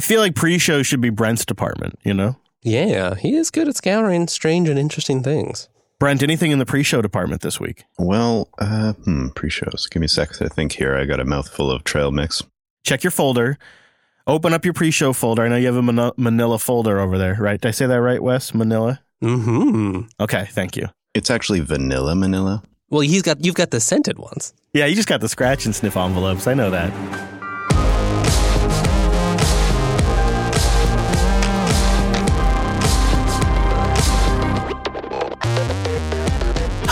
I feel like pre-show should be Brent's department, you know? Yeah, he is good at scouring strange and interesting things. Brent, anything in the pre-show department this week? Well, uh, hmm, pre-shows. Give me a sec I think here. I got a mouthful of trail mix. Check your folder. Open up your pre-show folder. I know you have a Manila, Manila folder over there, right? Did I say that right, Wes? Manila? Hmm. Okay, thank you. It's actually vanilla manila. Well, he's got you've got the scented ones. Yeah, you just got the scratch and sniff envelopes. I know that.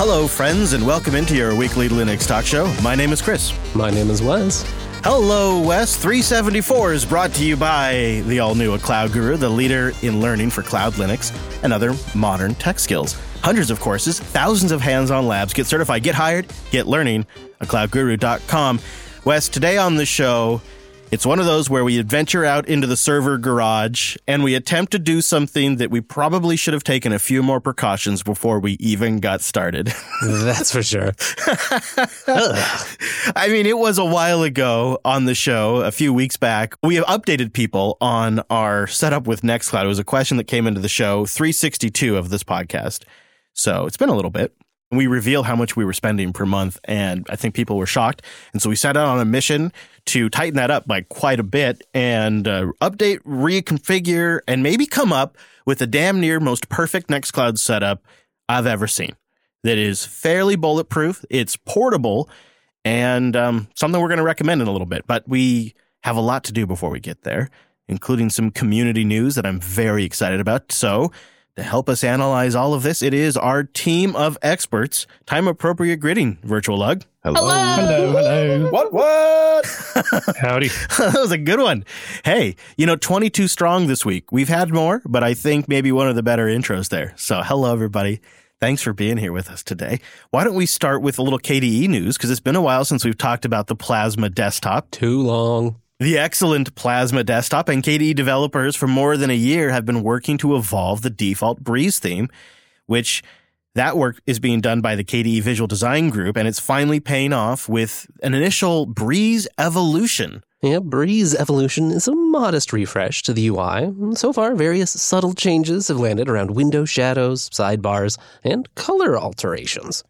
Hello, friends, and welcome into your weekly Linux talk show. My name is Chris. My name is Wes. Hello, Wes. 374 is brought to you by the all new A Cloud Guru, the leader in learning for cloud Linux and other modern tech skills. Hundreds of courses, thousands of hands on labs. Get certified, get hired, get learning at cloudguru.com. Wes, today on the show, it's one of those where we adventure out into the server garage and we attempt to do something that we probably should have taken a few more precautions before we even got started. That's for sure. I mean, it was a while ago on the show, a few weeks back. We have updated people on our setup with Nextcloud. It was a question that came into the show 362 of this podcast. So it's been a little bit. We revealed how much we were spending per month, and I think people were shocked. And so we set out on a mission to tighten that up by quite a bit and uh, update, reconfigure, and maybe come up with the damn near most perfect Nextcloud setup I've ever seen. That is fairly bulletproof, it's portable, and um, something we're going to recommend in a little bit. But we have a lot to do before we get there, including some community news that I'm very excited about. So, to help us analyze all of this, it is our team of experts. Time appropriate greeting, Virtual Lug. Hello. Hello, hello. What, what? Howdy. that was a good one. Hey, you know, 22 strong this week. We've had more, but I think maybe one of the better intros there. So, hello, everybody. Thanks for being here with us today. Why don't we start with a little KDE news? Because it's been a while since we've talked about the Plasma desktop. Too long. The excellent Plasma desktop and KDE developers for more than a year have been working to evolve the default Breeze theme, which that work is being done by the KDE Visual Design Group, and it's finally paying off with an initial Breeze evolution. Yeah, Breeze Evolution is a modest refresh to the UI. So far, various subtle changes have landed around window shadows, sidebars, and color alterations.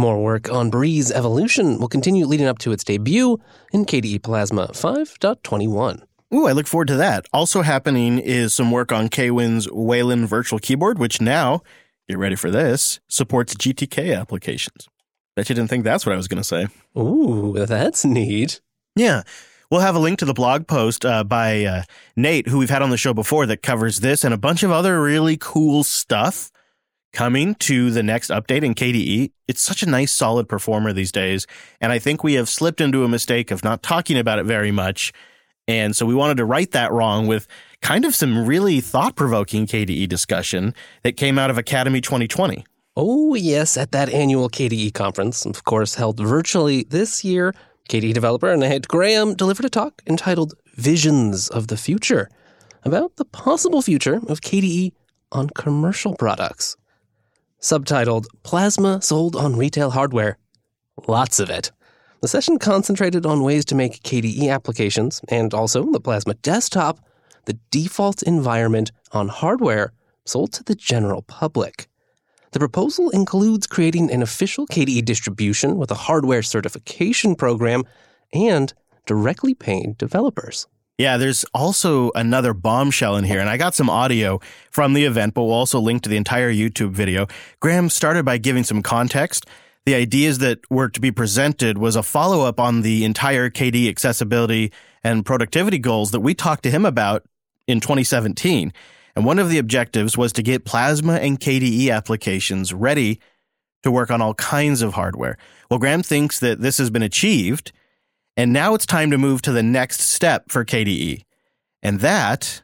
More work on Breeze Evolution will continue leading up to its debut in KDE Plasma 5.21. Ooh, I look forward to that. Also happening is some work on KWin's Wayland Virtual Keyboard, which now, get ready for this, supports GTK applications. Bet you didn't think that's what I was going to say. Ooh, that's neat. Yeah. We'll have a link to the blog post uh, by uh, Nate, who we've had on the show before, that covers this and a bunch of other really cool stuff coming to the next update in KDE. It's such a nice, solid performer these days. And I think we have slipped into a mistake of not talking about it very much. And so we wanted to right that wrong with kind of some really thought provoking KDE discussion that came out of Akademy 2020. Oh, yes, at that annual KDE conference, of course, held virtually this year, KDE developer Nate Graham delivered a talk entitled Visions of the Future about the possible future of KDE on commercial products. Subtitled Plasma Sold on Retail Hardware. Lots of it. The session concentrated on ways to make KDE applications and also the Plasma desktop the default environment on hardware sold to the general public. The proposal includes creating an official KDE distribution with a hardware certification program and directly paying developers. Yeah, there's also another bombshell in here, and I got some audio from the event, but we'll also link to the entire YouTube video. Graham started by giving some context. The ideas that were to be presented was a follow up on the entire KDE accessibility and productivity goals that we talked to him about in 2017. And one of the objectives was to get Plasma and KDE applications ready to work on all kinds of hardware. Well, Graham thinks that this has been achieved, and now it's time to move to the next step for KDE. And that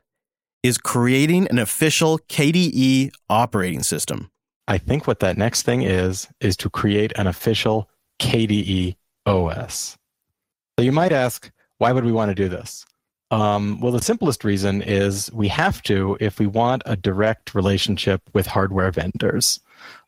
is creating an official KDE operating system. I think what that next thing is, is to create an official KDE OS. So you might ask, why would we want to do this? Um, well, the simplest reason is we have to if we want a direct relationship with hardware vendors,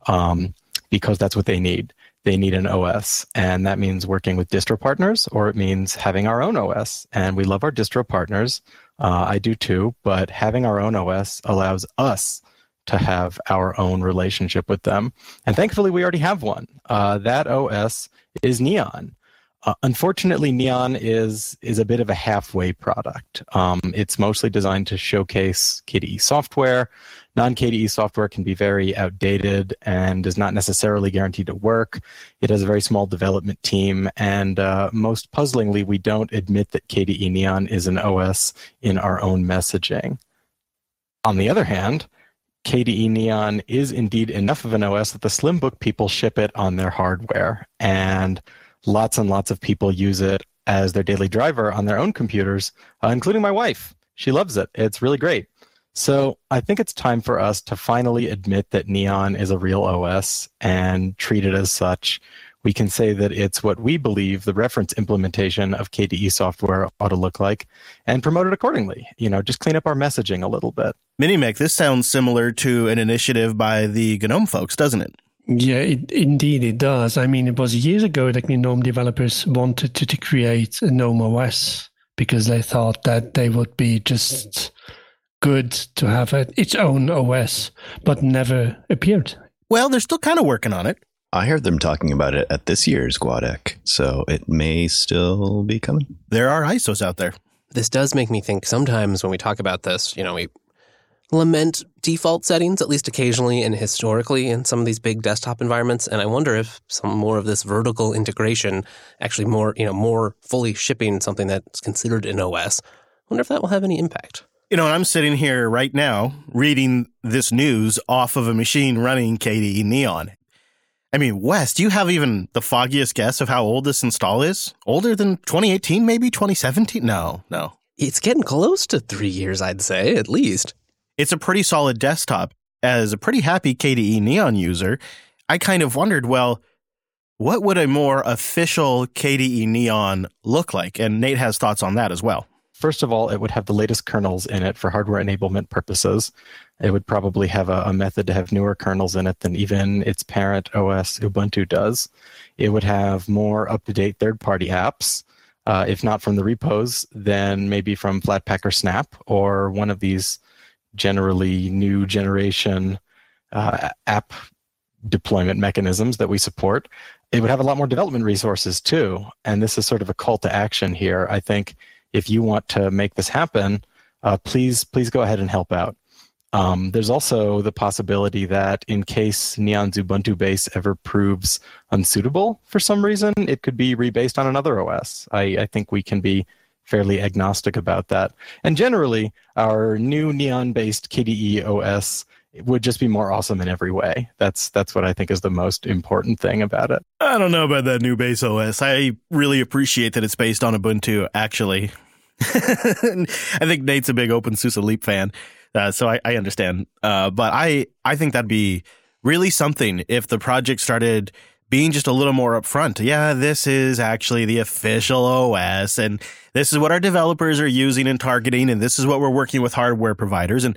um, because that's what they need. They need an OS, and that means working with distro partners, or it means having our own OS. And we love our distro partners. Uh, I do too, but having our own OS allows us to have our own relationship with them. And thankfully, we already have one. Uh, that OS is Neon. Uh, unfortunately, Neon is is a bit of a halfway product. Um, it's mostly designed to showcase KDE software. Non KDE software can be very outdated and is not necessarily guaranteed to work. It has a very small development team, and uh, most puzzlingly, we don't admit that KDE Neon is an OS in our own messaging. On the other hand, KDE Neon is indeed enough of an OS that the Slimbook people ship it on their hardware. And lots and lots of people use it as their daily driver on their own computers, uh, including my wife. She loves it. It's really great. So I think it's time for us to finally admit that Neon is a real OS and treat it as such. We can say that it's what we believe the reference implementation of KDE software ought to look like and promote it accordingly. You know, just clean up our messaging a little bit. Minimec, this sounds similar to an initiative by the GNOME folks, doesn't it? Yeah, it, indeed it does. I mean, it was years ago that GNOME developers wanted to, to create a GNOME OS because they thought that they would be just good to have a, its own OS, but never appeared. Well, they're still kind of working on it. I heard them talking about it at this year's GUADEC, so it may still be coming. There are ISOs out there. This does make me think sometimes when we talk about this, you know, we lament default settings, at least occasionally and historically in some of these big desktop environments. And I wonder if some more of this vertical integration, actually more, you know, more fully shipping something that's considered an OS, I wonder if that will have any impact. You know, I'm sitting here right now reading this news off of a machine running KDE Neon. I mean, Wes, do you have even the foggiest guess of how old this install is? Older than 2018, maybe 2017? No, no. It's getting close to three years, I'd say, at least. It's a pretty solid desktop. As a pretty happy KDE Neon user, I kind of wondered, well, what would a more official KDE Neon look like? And Nate has thoughts on that as well. First of all, it would have the latest kernels in it for hardware enablement purposes. It would probably have a, a, method to have newer kernels in it than even its parent OS Ubuntu does. It would have more up to date third party apps. Uh, if not from the repos, then maybe from Flatpak or Snap or one of these generally new generation uh, app deployment mechanisms that we support. It would have a lot more development resources too. And this is sort of a call to action here. I think if you want to make this happen, uh, please please go ahead and help out. Um, there's also the possibility that in case Neon's Ubuntu base ever proves unsuitable for some reason, it could be rebased on another OS. I, I think we can be fairly agnostic about that. And generally, our new Neon-based KDE OS would just be more awesome in every way. That's that's what I think is the most important thing about it. I don't know about that new base OS. I really appreciate that it's based on Ubuntu. Actually, I think Nate's a big OpenSUSE Leap fan, uh, so I, I understand. Uh, but I I think that'd be really something if the project started being just a little more upfront. Yeah, this is actually the official OS, and this is what our developers are using and targeting, and this is what we're working with hardware providers. And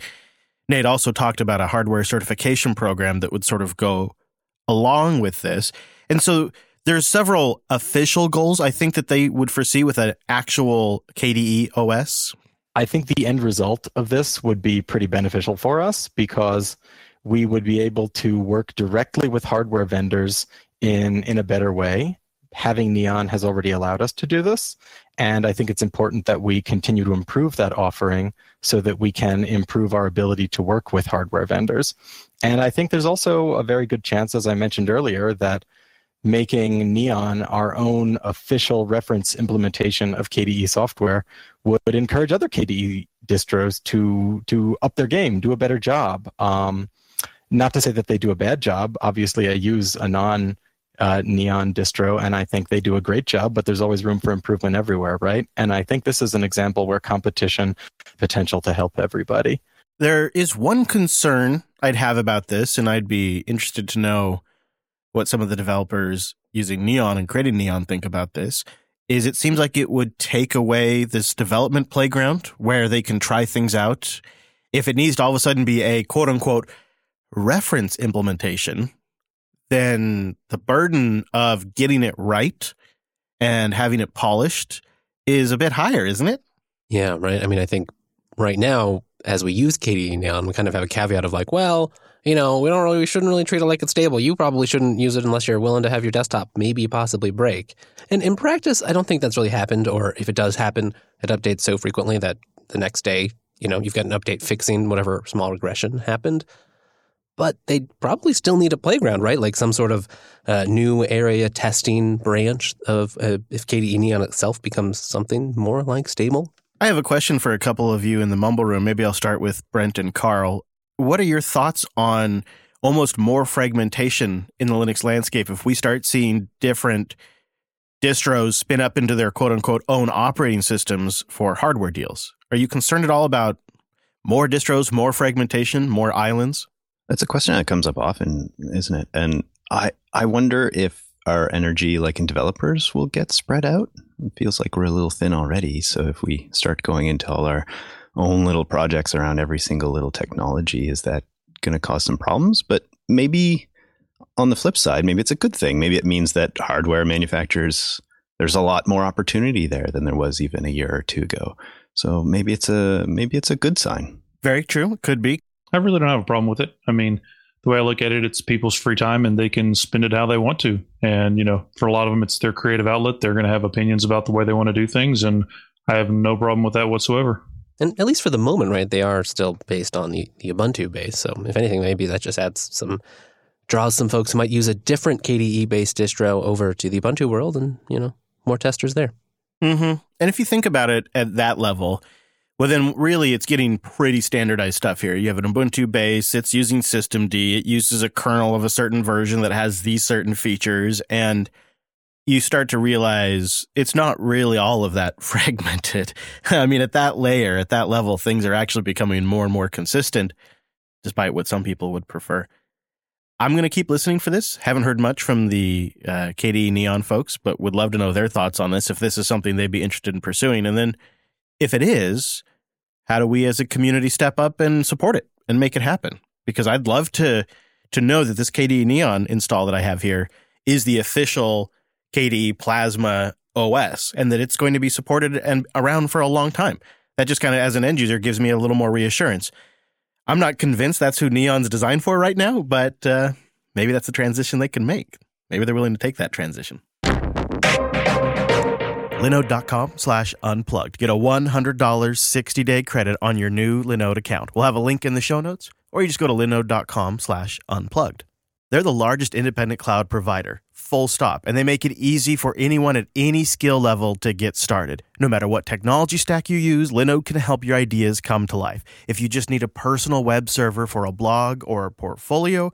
Nate also talked about a hardware certification program that would sort of go along with this. And so there's several official goals I think that they would foresee with an actual KDE OS. I think the end result of this would be pretty beneficial for us because we would be able to work directly with hardware vendors in in a better way. Having Neon has already allowed us to do this, and I think it's important that we continue to improve that offering so that we can improve our ability to work with hardware vendors. And I think there's also a very good chance, as I mentioned earlier, that making Neon our own official reference implementation of KDE software would encourage other KDE distros to to up their game, do a better job. Um, not to say that they do a bad job. Obviously, I use a non uh, Neon distro, and I think they do a great job. But there's always room for improvement everywhere, right? And I think this is an example where competition potential to help everybody. There is one concern I'd have about this, and I'd be interested to know what some of the developers using Neon and creating Neon think about this is it seems like it would take away this development playground where they can try things out. If it needs to all of a sudden be a quote unquote reference implementation, then the burden of getting it right and having it polished is a bit higher, isn't it? Yeah, right. I mean, I think right now, as we use KDE Neon, we kind of have a caveat of like, well, you know, we don't really, we shouldn't really treat it like it's stable. You probably shouldn't use it unless you're willing to have your desktop maybe possibly break. And in practice, I don't think that's really happened. Or if it does happen, it updates so frequently that the next day, you know, you've got an update fixing whatever small regression happened. But they probably still need a playground, right? Like some sort of uh, new area testing branch of uh, if KDE Neon itself becomes something more like stable. I have a question for a couple of you in the mumble room. Maybe I'll start with Brent and Carl. What are your thoughts on almost more fragmentation in the Linux landscape if we start seeing different distros spin up into their quote unquote own operating systems for hardware deals? Are you concerned at all about more distros, more fragmentation, more islands? That's a question that comes up often, isn't it? And I I wonder if our energy, like in developers, will get spread out. It feels like we're a little thin already. So if we start going into all our own little projects around every single little technology, is that going to cause some problems? But maybe on the flip side, maybe it's a good thing. Maybe it means that hardware manufacturers there's a lot more opportunity there than there was even a year or two ago. So maybe it's a maybe it's a good sign. Very true. It could be. I really don't have a problem with it. I mean, the way I look at it, it's people's free time and they can spend it how they want to. And, you know, for a lot of them, it's their creative outlet. They're going to have opinions about the way they want to do things. And I have no problem with that whatsoever. And at least for the moment, right, they are still based on the, the Ubuntu base. So if anything, maybe that just adds some, draws some folks who might use a different KDE based distro over to the Ubuntu world and, you know, more testers there. Mm-hmm. And if you think about it at that level, well, then really it's getting pretty standardized stuff here. You have an Ubuntu base, it's using systemd, it uses a kernel of a certain version that has these certain features, and you start to realize it's not really all of that fragmented. I mean, at that layer, at that level, things are actually becoming more and more consistent, despite what some people would prefer. I'm going to keep listening for this. Haven't heard much from the uh, KDE Neon folks, but would love to know their thoughts on this if this is something they'd be interested in pursuing. And then if it is, how do we as a community step up and support it and make it happen? Because I'd love to to know that this KDE Neon install that I have here is the official KDE Plasma OS and that it's going to be supported and around for a long time. That just kind of as an end user gives me a little more reassurance. I'm not convinced that's who Neon's designed for right now, but uh, maybe that's the transition they can make. Maybe they're willing to take that transition linode.com slash unplugged. Get a $100 60-day credit on your new Linode account. We'll have a link in the show notes, or you just go to linode.com slash unplugged. They're the largest independent cloud provider, full stop, and they make it easy for anyone at any skill level to get started. No matter what technology stack you use, Linode can help your ideas come to life. If you just need a personal web server for a blog or a portfolio,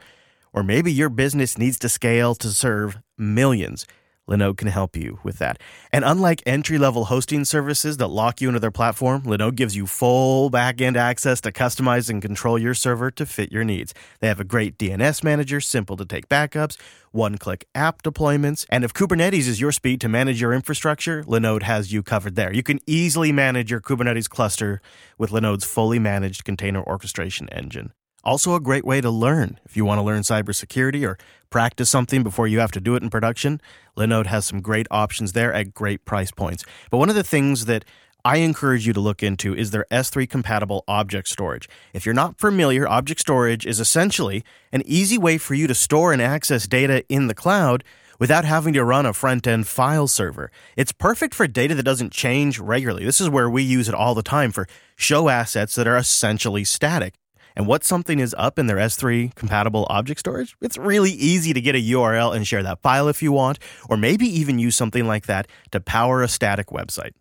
or maybe your business needs to scale to serve millions – Linode can help you with that. And unlike entry level hosting services that lock you into their platform, Linode gives you full backend access to customize and control your server to fit your needs. They have a great DNS manager, simple to take backups, one click app deployments. And if Kubernetes is your speed to manage your infrastructure, Linode has you covered there. You can easily manage your Kubernetes cluster with Linode's fully managed container orchestration engine. Also, a great way to learn. If you want to learn cybersecurity or practice something before you have to do it in production, Linode has some great options there at great price points. But one of the things that I encourage you to look into is their S3 compatible object storage. If you're not familiar, object storage is essentially an easy way for you to store and access data in the cloud without having to run a front end file server. It's perfect for data that doesn't change regularly. This is where we use it all the time for show assets that are essentially static. And once something is up in their S3 compatible object storage, it's really easy to get a URL and share that file if you want, or maybe even use something like that to power a static website.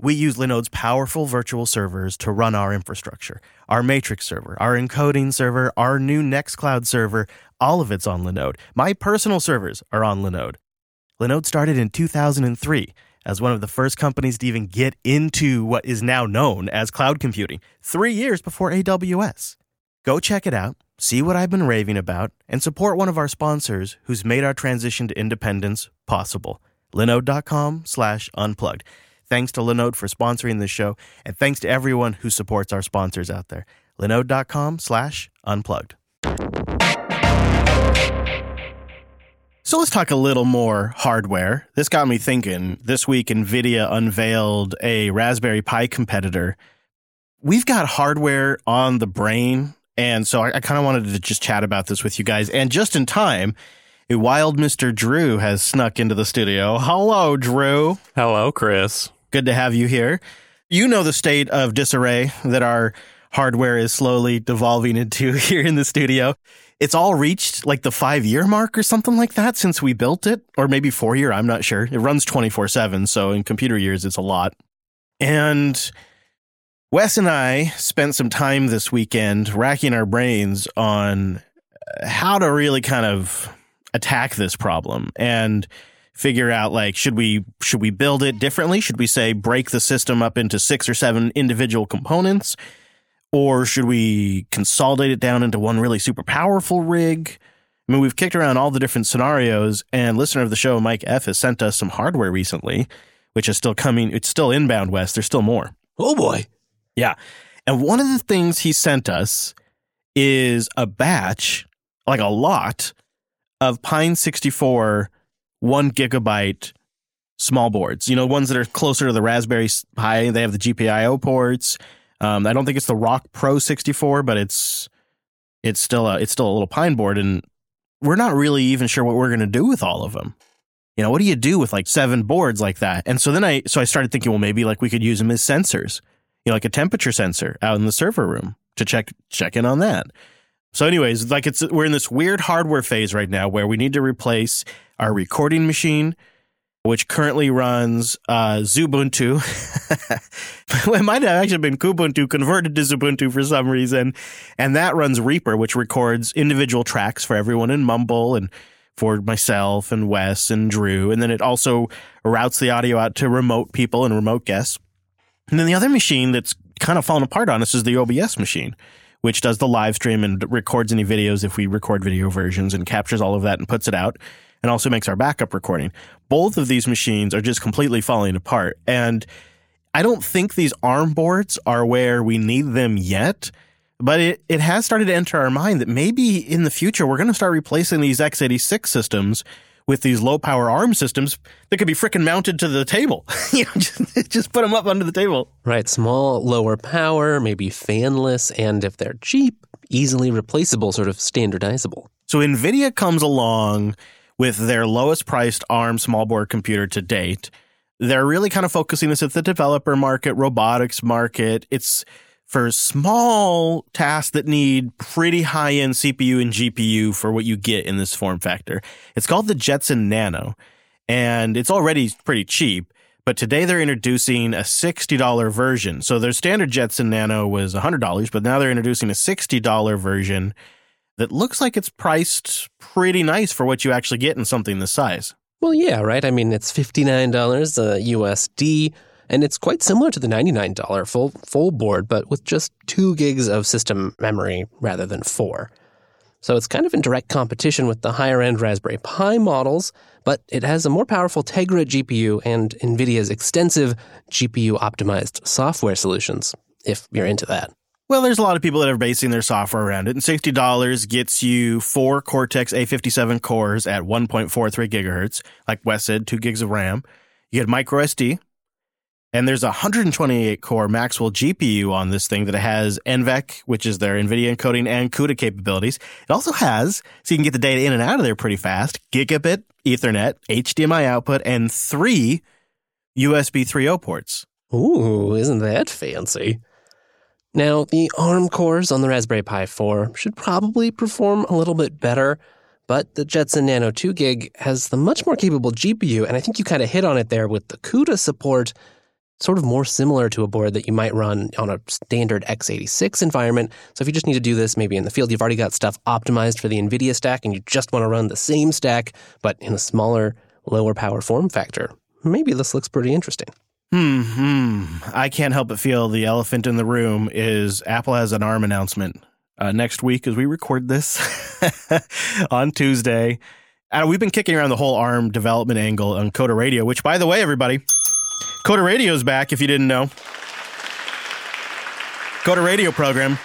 We use Linode's powerful virtual servers to run our infrastructure. Our Matrix server, our encoding server, our new Nextcloud server, all of it's on Linode. My personal servers are on Linode. Linode started in 2003 as one of the first companies to even get into what is now known as cloud computing, three years before AWS. Go check it out, see what I've been raving about, and support one of our sponsors who's made our transition to independence possible. Linode.com slash unplugged. Thanks to Linode for sponsoring this show, and thanks to everyone who supports our sponsors out there. Linode.com slash unplugged. So let's talk a little more hardware. This got me thinking. This week, NVIDIA unveiled a Raspberry Pi competitor we've got hardware on the brain. And so I, I kind of wanted to just chat about this with you guys. And just in time, a wild Mr. Drew has snuck into the studio. Hello, Drew. Hello, Chris. Good to have you here. You know the state of disarray that our hardware is slowly devolving into here in the studio. It's all reached like the five year mark or something like that since we built it, or maybe four year. I'm not sure. It runs 24 7. So in computer years, it's a lot. And Wes and I spent some time this weekend racking our brains on uh, how to really kind of attack this problem and figure out like should we should we build it differently? Should we say break the system up into six or seven individual components? Or should we consolidate it down into one really super powerful rig? I mean we've kicked around all the different scenarios and listener of the show mike f has sent us some hardware recently which is still coming it's still inbound Wes there's still more. Oh boy. Yeah and one of the things he sent us is a batch like a lot of Pine 64 one gigabyte small boards. You know, ones that are closer to the Raspberry Pi. They have the GPIO ports. Um, I don't think it's the Rock Pro 64, but it's it's still a it's still a little Pine board, and we're not really even sure what we're going to do with all of them. You know, what do you do with like seven boards like that? And so then I so I started thinking, well, maybe like we could use them as sensors. Know, like a temperature sensor out in the server room to check check in on that. So, anyways, like it's we're in this weird hardware phase right now where we need to replace our recording machine, which currently runs uh, Xubuntu. it might have actually been Kubuntu converted to Xubuntu for some reason, and that runs Reaper, which records individual tracks for everyone in Mumble and for myself and Wes and Drew, and then it also routes the audio out to remote people and remote guests. And then the other machine that's kind of fallen apart on us is the OBS machine which does the live stream and records any videos if we record video versions and captures all of that and puts it out and also makes our backup recording. Both of these machines are just completely falling apart. And I don't think these ARM boards are where we need them yet, but it, it has started to enter our mind that maybe in the future we're going to start replacing these x86 systems with these low power ARM systems that could be freaking mounted to the table. you know, just, just put them up under the table. Right. Small, lower power, maybe fanless, and if they're cheap, easily replaceable, sort of standardizable. So NVIDIA comes along with their lowest priced ARM small board computer to date. They're really kind of focusing this at the developer market, robotics market. It's for small tasks that need pretty high end CPU and GPU for what you get in this form factor. It's called the Jetson Nano, and it's already pretty cheap. But today they're introducing a $60 version. So their standard Jetson Nano was $100, but now they're introducing a $60 version that looks like it's priced pretty nice for what you actually get in something this size. Well, yeah, right. I mean, it's $59 uh, USD. And it's quite similar to the $99 full full board, but with just two gigs of system memory rather than four. So it's kind of in direct competition with the higher end Raspberry Pi models, but it has a more powerful Tegra GPU and NVIDIA's extensive GPU optimized software solutions, if you're into that. Well, there's a lot of people that are basing their software around it, and $60 gets you four Cortex A57 cores at 1.43 gigahertz, like Wes said, two gigs of RAM. You get micro SD, and there's a 128 core Maxwell GPU on this thing that has NVENC, which is their NVIDIA encoding and CUDA capabilities. It also has, so you can get the data in and out of there pretty fast, gigabit Ethernet, HDMI output, and three USB 3.0 ports. Ooh, isn't that fancy? Now, the ARM cores on the Raspberry Pi 4 should probably perform a little bit better, but the Jetson Nano 2 gig has the much more capable GPU, and I think you kind of hit on it there with the CUDA support, sort of more similar to a board that you might run on a standard x86 environment. So if you just need to do this maybe in the field, you've already got stuff optimized for the NVIDIA stack, and you just want to run the same stack, but in a smaller, lower power form factor. Maybe this looks pretty interesting. Hmm, hmm. I can't help but feel the elephant in the room is Apple has an ARM announcement uh, next week as we record this on Tuesday. Uh, we've been kicking around the whole ARM development angle on Coder Radio, which, by the way, everybody, Coder Radio is back if you didn't know. Coder Radio program,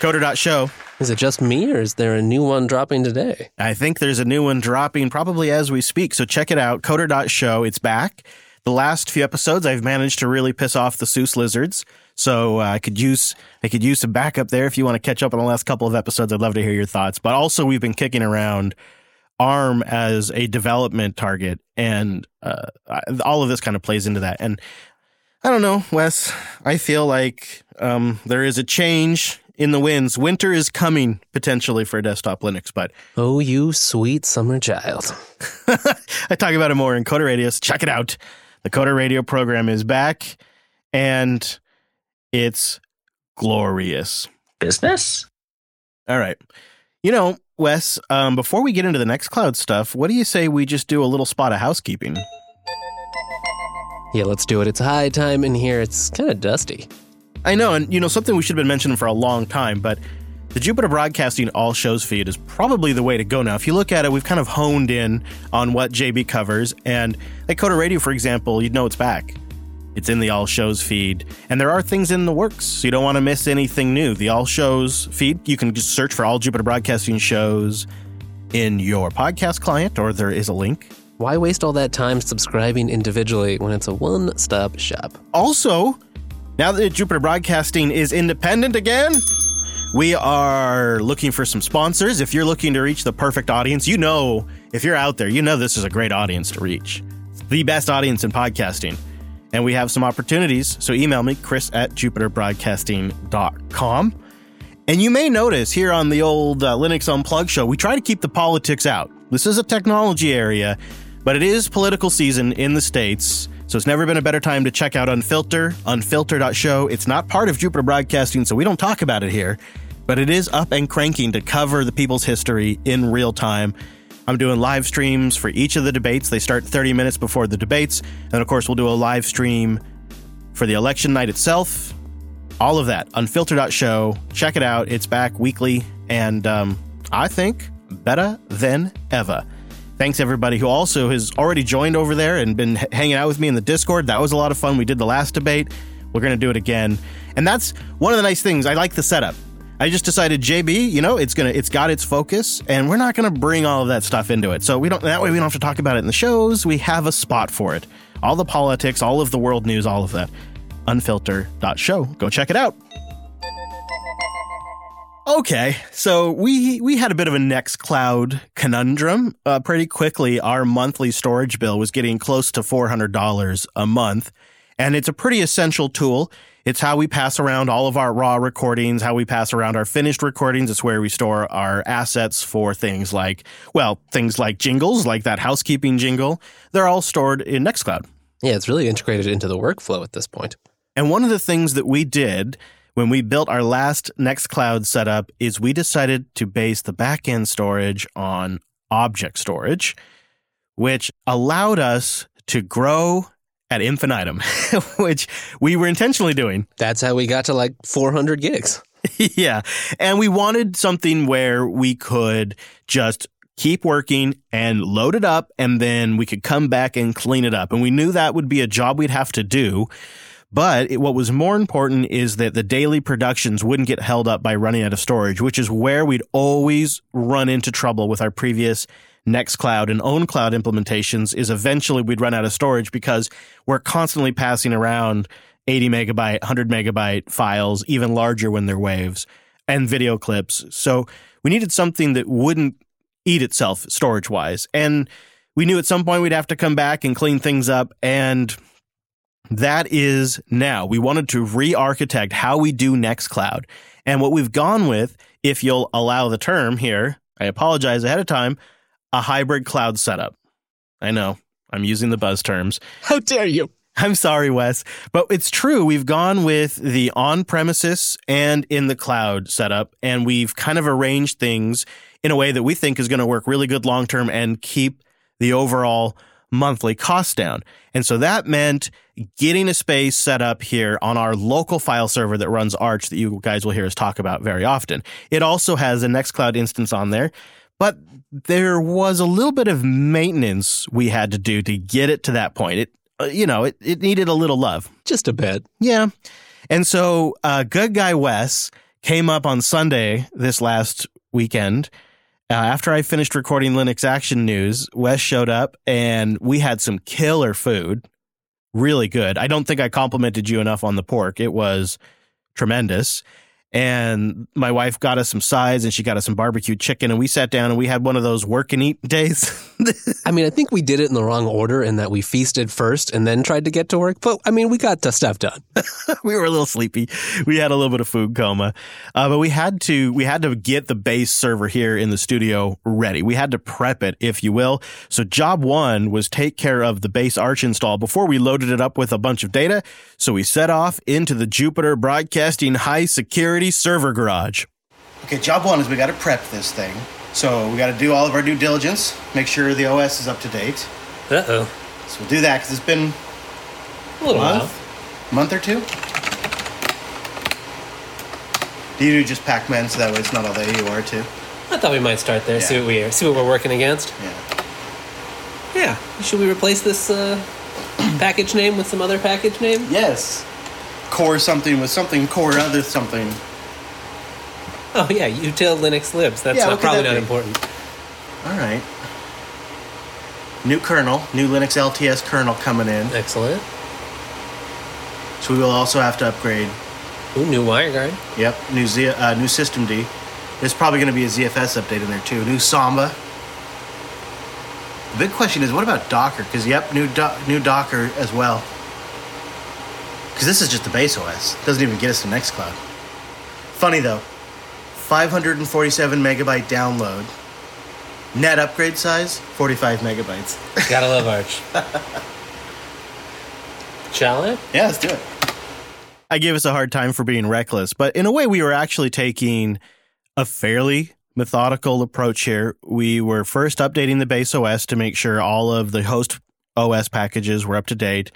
Coder.show. Is it just me, or is there a new one dropping today? I think there's a new one dropping probably as we speak. So check it out, Coder.show. It's back. the last few episodes, I've managed to really piss off the SUSE lizards. So uh, I could use I could use some backup there if you want to catch up on the last couple of episodes. I'd love to hear your thoughts. But also, we've been kicking around ARM as a development target, and uh, all of this kind of plays into that. And I don't know, Wes. I feel like um, there is a change in the winds. Winter is coming potentially for desktop Linux, but Oh, you sweet summer child. I talk about it more in Coder Radio. So check it out. The Coder Radio program is back, and it's glorious. Business? All right. You know, Wes, um, before we get into the Nextcloud stuff, what do you say we just do a little spot of housekeeping? Yeah, let's do it. It's high time in here. It's kind of dusty. I know, and you know, something we should have been mentioning for a long time, but the Jupiter Broadcasting All Shows feed is probably the way to go now. If you look at it, we've kind of honed in on what JB covers, and like Coder Radio, for example, you'd know it's back. It's in the All Shows feed, and there are things in the works, so you don't want to miss anything new. The All Shows feed, you can just search for all Jupiter Broadcasting shows in your podcast client, or there is a link. Why waste all that time subscribing individually when it's a one stop shop? Also, now that Jupiter Broadcasting is independent again, we are looking for some sponsors. If you're looking to reach the perfect audience, you know, if you're out there, you know this is a great audience to reach. The best audience in podcasting. And we have some opportunities. So email me, chris at jupiterbroadcasting.com. And you may notice here on the old uh, Linux Unplugged show, we try to keep the politics out. This is a technology area, but it is political season in the States. So it's never been a better time to check out Unfilter, unfilter.show. It's not part of Jupiter Broadcasting, so we don't talk about it here, but it is up and cranking to cover the people's history in real time. I'm doing live streams for each of the debates. They start 30 minutes before the debates. And of course, we'll do a live stream for the election night itself. All of that, unfilter.show. Check it out. It's back weekly, and um, I think better than ever. Thanks everybody who also has already joined over there and been h- hanging out with me in the Discord. That was a lot of fun. We did the last debate. We're going to do it again. And that's one of the nice things. I like the setup. I just decided JB, you know, it's to it's got its focus and we're not to bring all of that stuff into it. So we don't that way we don't have to talk about it in the shows. We have a spot for it. All the politics, all of the world news, all of that. Unfilter.show. Go check it out. Okay, so we we had a bit of a Nextcloud conundrum. Uh, pretty quickly, our monthly storage bill was getting close to four hundred dollars a month, and it's a pretty essential tool. It's how we pass around all of our raw recordings, how we pass around our finished recordings. It's where we store our assets for things like, well, things like jingles, like that housekeeping jingle. They're all stored in Nextcloud. Yeah, it's really integrated into the workflow at this point. And one of the things that we did when we built our last Nextcloud setup is we decided to base the backend storage on object storage, which allowed us to grow at infinitum, which we were intentionally doing. That's how we got to like 400 gigs. yeah. And we wanted something where we could just keep working and load it up, and then we could come back and clean it up. And we knew that would be a job we'd have to do. But it, what was more important is that the daily productions wouldn't get held up by running out of storage, which is where we'd always run into trouble with our previous Nextcloud and OwnCloud implementations is eventually we'd run out of storage because we're constantly passing around 80 megabyte, 100 megabyte files, even larger when they're waves, and video clips. So we needed something that wouldn't eat itself storage wise. And we knew at some point we'd have to come back and clean things up. And that is now. We wanted to re architect how we do Nextcloud. And what we've gone with, if you'll allow the term here, I apologize ahead of time, a hybrid cloud setup. I know I'm using the buzz terms. How dare you? I'm sorry, Wes, but it's true. We've gone with the on premises and in the cloud setup, and we've kind of arranged things in a way that we think is going to work really good long term and keep the overall monthly cost down. And so that meant getting a space set up here on our local file server that runs Arch that you guys will hear us talk about very often. It also has a Nextcloud instance on there, but there was a little bit of maintenance we had to do to get it to that point. It, uh, you know, it, it needed a little love. Just a bit. Yeah. And so, uh, good guy Wes came up on Sunday this last weekend. Uh, after I finished recording Linux Action News, Wes showed up and we had some killer food. really good. I don't think I complimented you enough on the pork. It was tremendous. And my wife got us some sides and she got us some barbecue chicken. And we sat down and we had one of those work and eat days. I mean, I think we did it in the wrong order in that we feasted first and then tried to get to work. But I mean, we got the stuff done. we were a little sleepy. We had a little bit of food coma, uh, but we had to we had to get the base server here in the studio ready. We had to prep it, if you will. So job one was take care of the base Arch install before we loaded it up with a bunch of data. So we set off into the Jupiter Broadcasting high security server garage. Okay, job one is we got to prep this thing. So we got to do all of our due diligence, make sure the OS is up to date. Uh oh. So we'll do that because it's been A little month, while. month or two. Do you do just pacman so that way it's not all the AUR too? I thought we might start there. Yeah. See what we see what we're working against. Yeah. Yeah. Should we replace this uh, package name with some other package name? Yes. Core something with something core other something. Oh yeah, util Linux libs. That's Yeah, not, probably that not be? important. All right. New kernel, new Linux LTS kernel coming in. Excellent. So we will also have to upgrade. Ooh, new WireGuard. Yep, new Z, uh, new systemd. There's probably going to be a ZFS update in there too. New Samba. The big question is, what about Docker? Because yep, new do- new Docker as well. Because this is just the base OS. It Doesn't even get us to Nextcloud. Funny though, 547 megabyte download. Net upgrade size, 45 megabytes. Gotta love Arch. Shall I? Yeah, let's do it. I gave us a hard time for being reckless, but in a way, we were actually taking a fairly methodical approach here. We were first updating the base OS to make sure all of the host OS packages were up to date.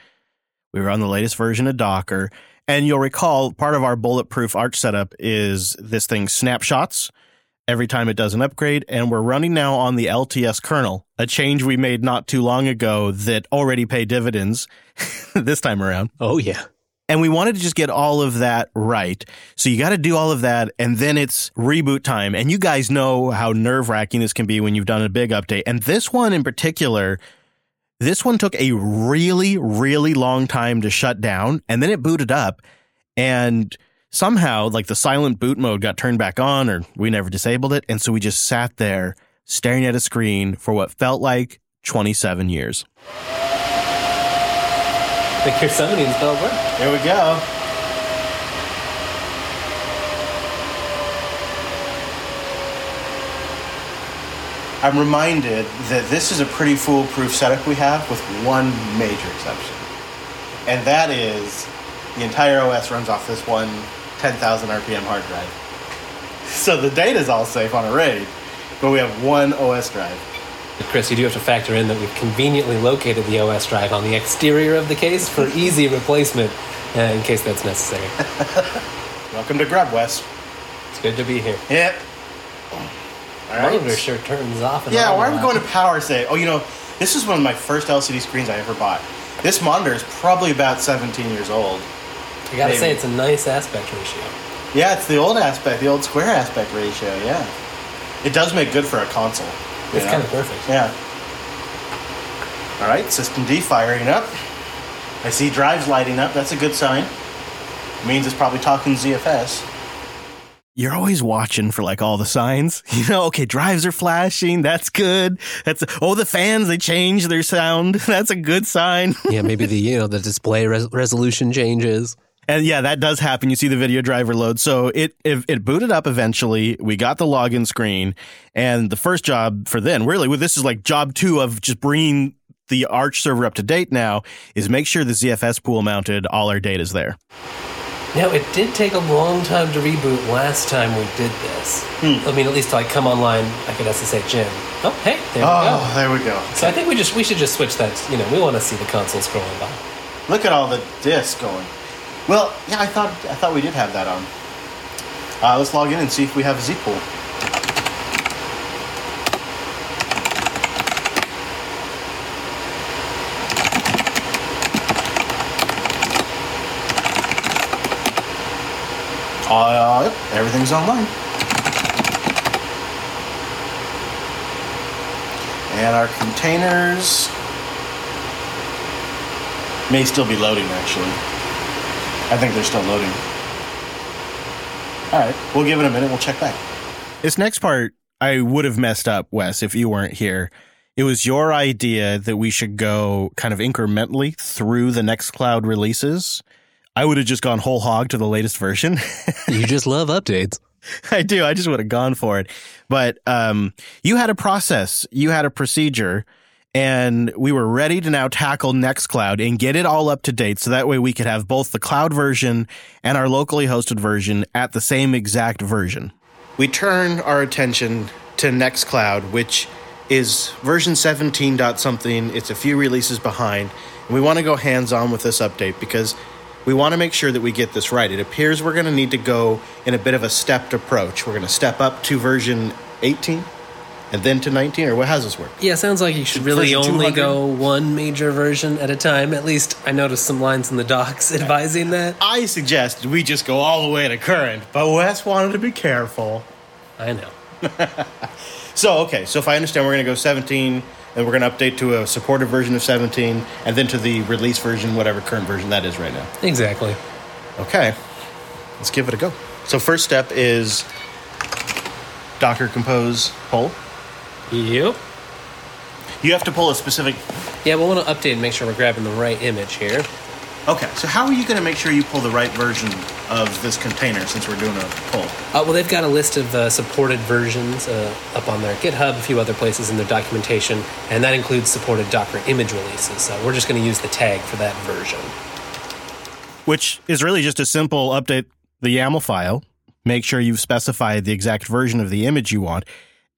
We were on the latest version of Docker. And you'll recall part of our bulletproof Arch setup is this thing snapshots every time it does an upgrade. And we're running now on the LTS kernel, a change we made not too long ago that already pay dividends this time around. Oh yeah. And we wanted to just get all of that right. So you got to do all of that and then it's reboot time. And you guys know how nerve wracking this can be when you've done a big update. And this one in particular, this one took a really, really long time to shut down and then it booted up and somehow like the silent boot mode got turned back on or we never disabled it. And so we just sat there staring at a screen for what felt like 27 years. The your summoning spell worked. Here we go. I'm reminded that this is a pretty foolproof setup we have with one major exception. And that is the entire OS runs off this one 10,000 RPM hard drive. So the data's all safe on a RAID, but we have one OS drive. Chris, you do have to factor in that we've conveniently located the OS drive on the exterior of the case for easy replacement uh, in case that's necessary. Welcome to GRUB Wes. It's good to be here. Yep. All Monitor sure turns off and Yeah, on why are we going to power save? Oh, you know, this is one of my first LCD screens I ever bought. This monitor is probably about 17 years old. I gotta say, it's a nice aspect ratio. Yeah, it's the old aspect, the old square aspect ratio, yeah. It does make good for a console. It's kind of perfect. Yeah. All right, systemd firing up. I see drives lighting up. That's a good sign. means it's probably talking ZFS. You're always watching for like all the signs. You know, okay, drives are flashing. That's good. That's oh, the fans they change their sound. That's a good sign. yeah, maybe the you know the display res- resolution changes. And yeah, that does happen. You see the video driver load. So it, it it booted up eventually. We got the login screen, and the first job for then, really, this is like job two of just bringing the Arch server up to date. Now is make sure the ZFS pool mounted. All our data's there. Now, it did take a long time to reboot last time we did this. I mean, at least like come online, I could SSH in. Oh, hey, there we go. Oh, there we go. So I think we just we should just switch that. You know, we want to see the console scrolling by. Look at all the discs going. Well, yeah, I thought I thought we did have that on. Uh, let's log in and see if we have a zpool. Uh, yep, everything's online. And our containers. May still be loading, actually. I think they're still loading. All right, we'll give it a minute. We'll check back. This next part, I would have messed up, Wes, if you weren't here. It was your idea that we should go kind of incrementally through the Nextcloud releases. I would have just gone whole hog to the latest version. you just love updates. I do. I just would have gone for it. But um, you had a process, you had a procedure, and we were ready to now tackle Nextcloud and get it all up to date. So that way we could have both the cloud version and our locally hosted version at the same exact version. We turn our attention to Nextcloud, which is version 17 dot something. It's a few releases behind. And we want to go hands on with this update because we want to make sure that we get this right. It appears we're going to need to go in a bit of a stepped approach. We're going to step up to version 18 and then to 19 or what how's this work Yeah, sounds like you should really only 200? go one major version at a time. At least I noticed some lines in the docs advising that. i suggest we just go all the way to current but wes wanted to be careful I know. so okay so if i understand we're going to go 17 and we're going to update to a supported version of 17 and then to the release version whatever current version that is right now Exactly. okay let's give it a go so first step is docker compose pull Yep. you have to pull a specific Yeah, we'll want to update and make sure we're grabbing the right image here. Okay so how are you going to make sure you pull the right version of this container since we're doing a pull Uh, well, they've got a list of uh, supported versions uh, up on their GitHub, a few other places in their documentation, and that includes supported Docker image releases. So we're just going to use the tag for that version. which is really just a simple update the YAML file, make sure you've specified the exact version of the image you want.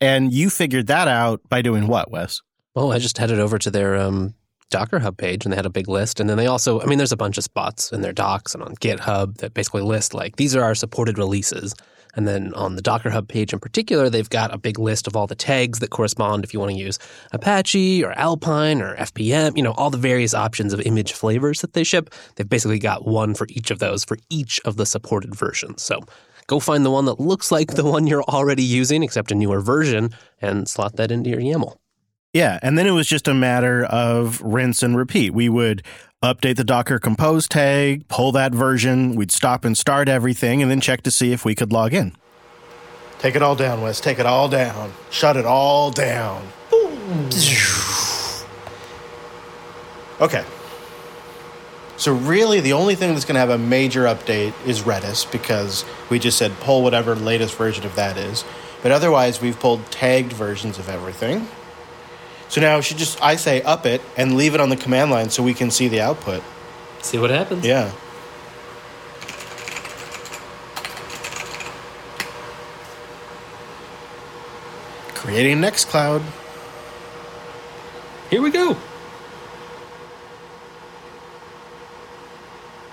And you figured that out by doing what, Wes? Oh, I just headed over to their um, Docker Hub page and they had a big list. And then they also, I mean, there's a bunch of spots in their docs and on GitHub that basically list like these are our supported releases. And then on the Docker Hub page in particular, they've got a big list of all the tags that correspond if you want to use Apache or Alpine or FPM, you know, all the various options of image flavors that they ship. They've basically got one for each of those for each of the supported versions. So go find the one that looks like the one you're already using, except a newer version, and slot that into your YAML. Yeah. And then it was just a matter of rinse and repeat. We would update the Docker compose tag, pull that version, we'd stop and start everything, and then check to see if we could log in. Take it all down, Wes. Take it all down. Shut it all down. Okay. So really, the only thing that's going to have a major update is Redis because we just said pull whatever latest version of that is. But otherwise, we've pulled tagged versions of everything. So now should just, I say, up it and leave it on the command line so we can see the output. See what happens. Yeah. Creating Nextcloud. Here we go.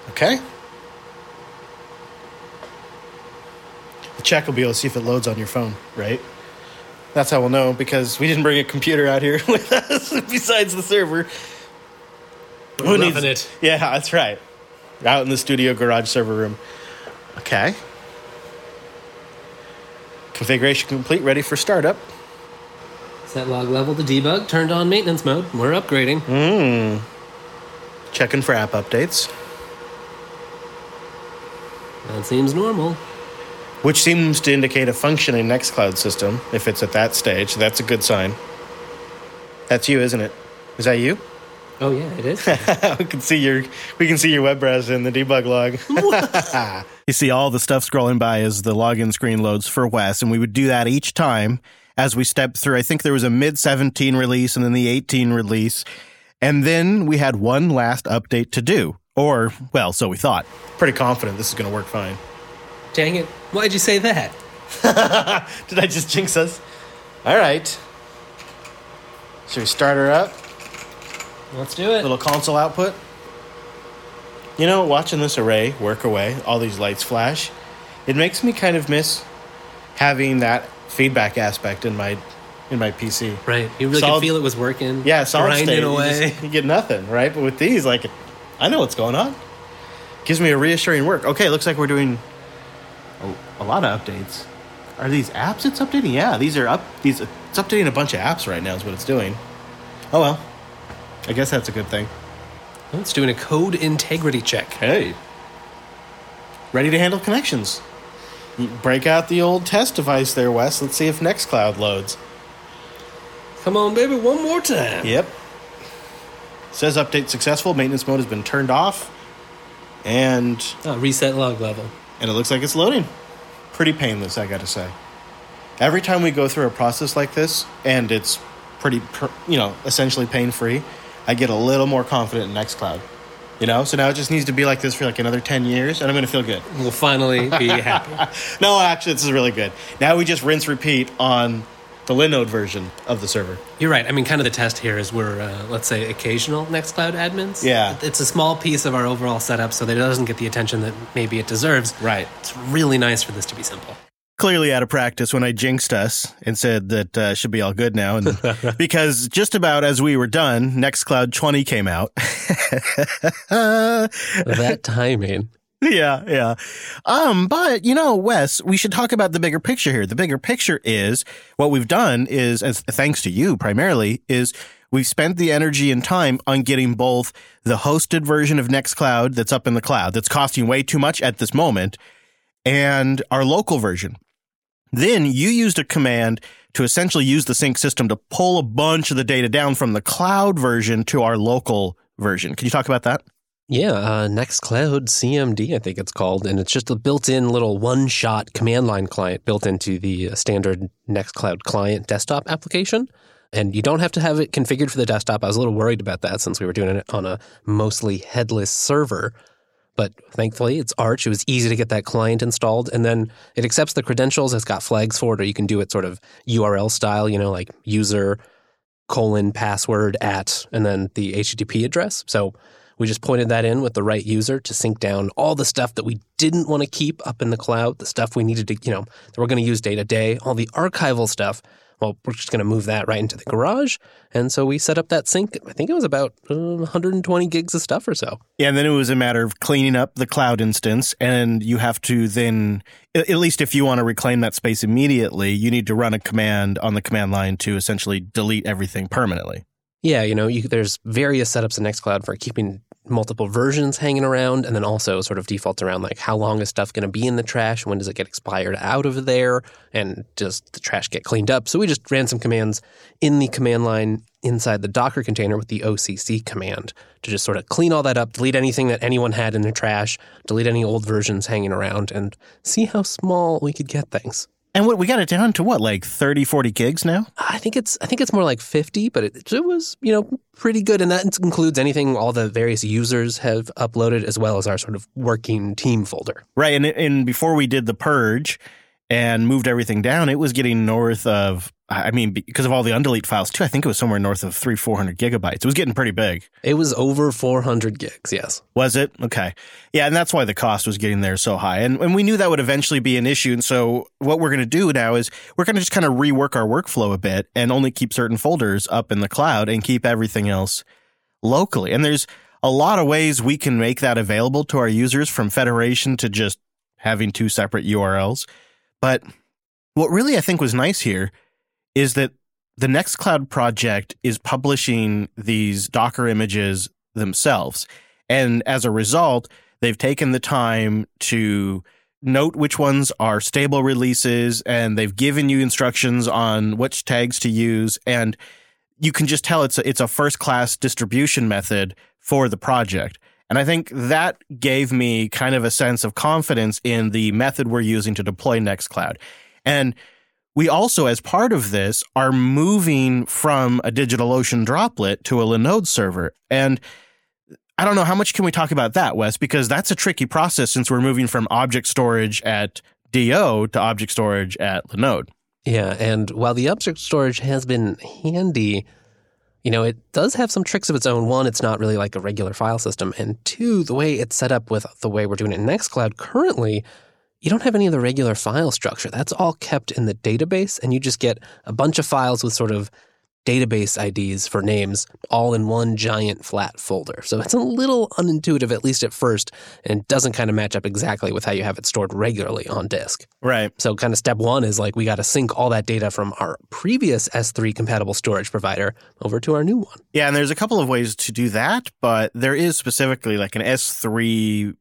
Okay. The check will be able to see if it loads on your phone, right? That's how we'll know because we didn't bring a computer out here with us besides the server. We're roughing it. Yeah, that's right. Out in the studio garage server room. Okay. Configuration complete, ready for startup. Set log level to debug, turned on maintenance mode. We're upgrading. Mmm. Checking for app updates, That seems normal. Which seems to indicate a functioning Nextcloud system. If it's at that stage, that's a good sign. That's you, isn't it? Is that you? Oh yeah, it is. we can see your we can see your web browser in the debug log. you see all the stuff scrolling by as the login screen loads for Wes, and we would do that each time as we stepped through. I think there was a mid 17 release and then the 18 release, and then we had one last update to do. Or, well, so we thought. Pretty confident this is going to work fine. Dang it! Why'd you say that? Did I just jinx us? All right. Should we start her up? Let's do it. little console output. You know, watching this array work away, all these lights flash, it makes me kind of miss having that feedback aspect in my in my PC. Right. You really Solid- could feel it was working. Yeah, solid grinding state, you, away. just- you get nothing, right? But with these, like, I know what's going on. Gives me a reassuring work. Okay, looks like we're doing a, a lot of updates. Are these apps it's updating? Yeah, these are up. These it's updating a bunch of apps right now. Is what it's doing. Oh well, I guess that's a good thing. Well, it's doing a code integrity check. Hey. Ready to handle connections. Break out the old test device there, Wes. Let's see if Nextcloud loads. Come on, baby, one more time. Yep. Says update successful. Maintenance mode has been turned off. And Oh, reset log level. And it looks like it's loading. Pretty painless, I got to say. Every time we go through a process like this, and it's pretty, you know, essentially pain free, I get a little more confident in Nextcloud. You know, so now it just needs to be like this for like another 10 years, and I'm going to feel good. We'll finally be happy. No, actually, this is really good. Now we just rinse repeat on the Linode version of the server. You're right. I mean, kind of the test here is we're, uh, let's say, occasional Nextcloud admins. Yeah. It's a small piece of our overall setup, so that it doesn't get the attention that maybe it deserves. Right. It's really nice for this to be simple. Clearly out of practice when I jinxed us and said that uh, should be all good now, and because just about as we were done, Nextcloud 20 came out. that timing. yeah, yeah. Um, but you know, Wes, we should talk about the bigger picture here. The bigger picture is what we've done is, as thanks to you primarily, is we've spent the energy and time on getting both the hosted version of Nextcloud that's up in the cloud that's costing way too much at this moment, and our local version. Then you used a command to essentially use the sync system to pull a bunch of the data down from the cloud version to our local version. Can you talk about that? Yeah, uh, Nextcloud CMD, I think it's called, and it's just a built-in little one-shot command line client built into the uh, standard Nextcloud client desktop application. And you don't have to have it configured for the desktop. I was a little worried about that since we were doing it on a mostly headless server. But thankfully, it's Arch. It was easy to get that client installed. And then it accepts the credentials. It's got flags for it, or you can do it sort of URL style, you know, like user colon password at, and then the HTTP address. So we just pointed that in with the right user to sync down all the stuff that we didn't want to keep up in the cloud, the stuff we needed to, you know, that we're going to use day to day, all the archival stuff. Well, we're just going to move that right into the garage. And so we set up that sync. I think it was about uh, 120 gigs of stuff or so. Yeah, and then it was a matter of cleaning up the cloud instance, and you have to then, at least if you want to reclaim that space immediately, you need to run a command on the command line to essentially delete everything permanently. Yeah, you know, you, there's various setups in Nextcloud for keeping multiple versions hanging around, and then also sort of defaults around like how long is stuff going to be in the trash, when does it get expired out of there, and does the trash get cleaned up? So we just ran some commands in the command line inside the Docker container with the OCC command to just sort of clean all that up, delete anything that anyone had in their trash, delete any old versions hanging around, and see how small we could get things. And what we got it down to what, like 30, 40 gigs now? I think it's I think it's more like 50, but it, it was, you know, pretty good and that includes anything all the various users have uploaded as well as our sort of working team folder. Right. And, and before we did the purge and moved everything down, it was getting north of, I mean, because of all the undelete files too, I think it was somewhere north of three, 400 gigabytes. It was getting pretty big. It was over 400 gigs, yes. Was it? Okay. Yeah. And that's why the cost was getting there so high. And, and we knew that would eventually be an issue. And so what we're going to do now is we're going to just kind of rework our workflow a bit and only keep certain folders up in the cloud and keep everything else locally. And there's a lot of ways we can make that available to our users from federation to just having two separate URLs. But what really I think was nice here is that the Nextcloud project is publishing these Docker images themselves. And as a result, they've taken the time to note which ones are stable releases and they've given you instructions on which tags to use. And you can just tell it's a, it's a first class distribution method for the project. And I think that gave me kind of a sense of confidence in the method we're using to deploy Nextcloud. And we also, as part of this, are moving from a DigitalOcean droplet to a Linode server. And I don't know how much can we talk about that, Wes, because that's a tricky process since we're moving from object storage at DO to object storage at Linode. Yeah, and while the object storage has been handy, you know, it does have some tricks of its own. One, it's not really like a regular file system. And two, the way it's set up with the way we're doing it in Nextcloud currently, you don't have any of the regular file structure. That's all kept in the database, and you just get a bunch of files with sort of database IDs for names all in one giant flat folder. So it's a little unintuitive, at least at first, and doesn't kind of match up exactly with how you have it stored regularly on disk. Right. So, kind of step one is like we got to sync all that data from our previous S3 compatible storage provider over to our new one. Yeah, and there's a couple of ways to do that, but there is specifically like an S3